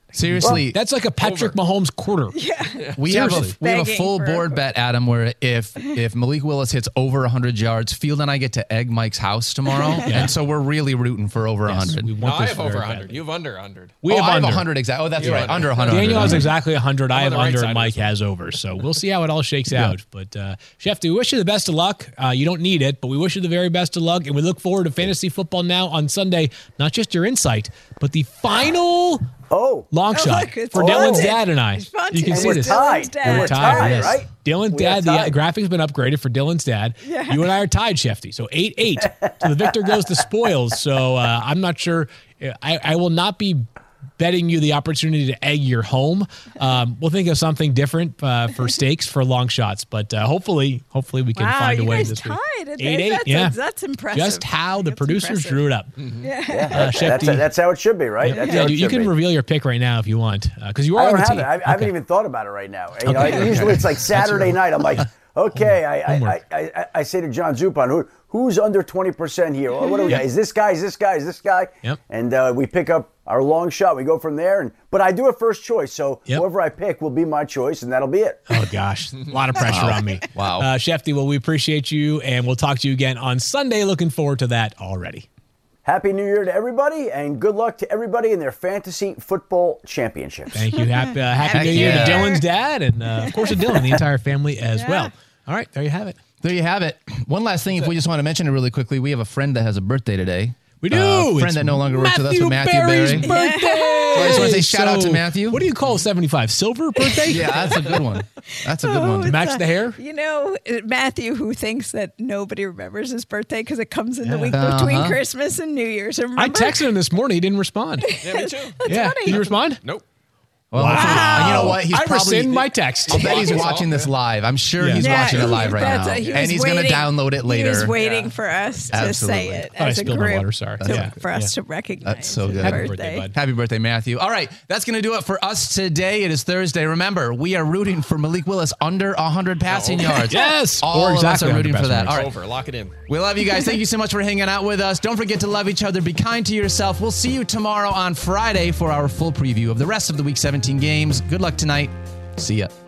92. Seriously, That's like a Patrick Mahomes quarter. Yeah, we have a we have a full board a- bet, Adam, where if if Malik Willis hits over 100 yards, Field and I get to egg Mike's house tomorrow, and so we're really rooting for over Yes, 100. we No, want I have over very 100. badly. You have under 100. We oh, have I have 100 exactly. Oh, that's You're right, under. under 100. Daniel has exactly 100. I on have right under, and Mike has over. So we'll see how it all shakes out. But uh, Chef, we wish you the best of luck. Uh, you don't need it, but we wish you the very best of luck. And we look forward to fantasy football now on Sunday. Not just your insight, but the final Oh, long Oh, shot look, for Dylan's Fonte. dad and I. It's you can And see we're this. tied. Dylan's dad. We're we're tied, tied, yes. right? Dylan's We dad, the tied. graphic's been upgraded for Dylan's dad. Yeah. You and I are tied, Schefty. So 8 8. so the victor goes to spoils. So uh, I'm not sure. I, I will not be betting you the opportunity to egg your home. Um, we'll think of something different uh, for stakes for long shots, but uh, hopefully, hopefully we can Wow, find a way guys this week. tied. It- Eight eight, that's- yeah, that's impressive. Just how the That's producers impressive. drew it up. yeah, Uh, that's, Schefty. that's how it should be, right? That's Yeah, you, you can be. reveal your pick right now if you want, because you are I on don't the have team. it. I, I haven't even thought about it right now. You know, Okay. usually it's like Saturday night. I'm like, okay, I, I, I, I, I say to John Zupan, who, who's under 20% here? Well, what do we got? Is this guy? Is this guy? Is this guy? Yep. And uh, we pick up our long shot. We go from there. And But I do a first choice. So Yep. whoever I pick will be my choice, and that'll be it. Oh gosh, a lot of pressure on me. Wow. uh, Schefty. Well, we appreciate you, and we'll talk to you again on Sunday. Looking forward to that already. Happy New Year to everybody, and good luck to everybody in their fantasy football championships. Thank you. Happy, uh, happy Happy New Year New to Dylan's dad, and uh, of course to Dylan, the entire family as Yeah. well. All right, there you have it. There you have it. One last thing, if we just want to mention it really quickly, we have a friend that has a birthday today. We do. Uh, friend It's that no longer works with us, but Matthew Berry's Berry. birthday. I just wanna say shout out to Matthew. What do you call 75? Silver birthday? Yeah, that's a good one. That's a good Oh, one. Match a- the hair? You know, uh, Matthew, who thinks that nobody remembers his birthday because it comes in the week between Uh-huh. Christmas and New Year's. Remember? I texted him this morning. He didn't respond. Yeah, me too. yeah, funny. did you respond? Nope. Well, Wow. you know what? He's I probably. rescind my text. I bet he's watching this live. I'm sure Yeah. he's Yeah, watching it live right now, a- he and he's going to download it later. He was waiting for us to Absolutely. say it Oh, I as a spilled my group. water, sorry. to- Yeah. For us Yeah. to recognize That's so good. Happy birthday. birthday, bud. Happy birthday, Matthew. All right, that's going to do it for us today. It is Thursday. Remember, we are rooting for Malik Willis under 100 passing oh. yards. Yes, All or of us are rooting for that. passing All yards. right. Over. Lock it in. We love you guys. Thank you so much for hanging out with us. Don't forget to love each other. Be kind to yourself. We'll see you tomorrow on Friday for our full preview of the rest of the Week 17 games. Good luck tonight. See ya.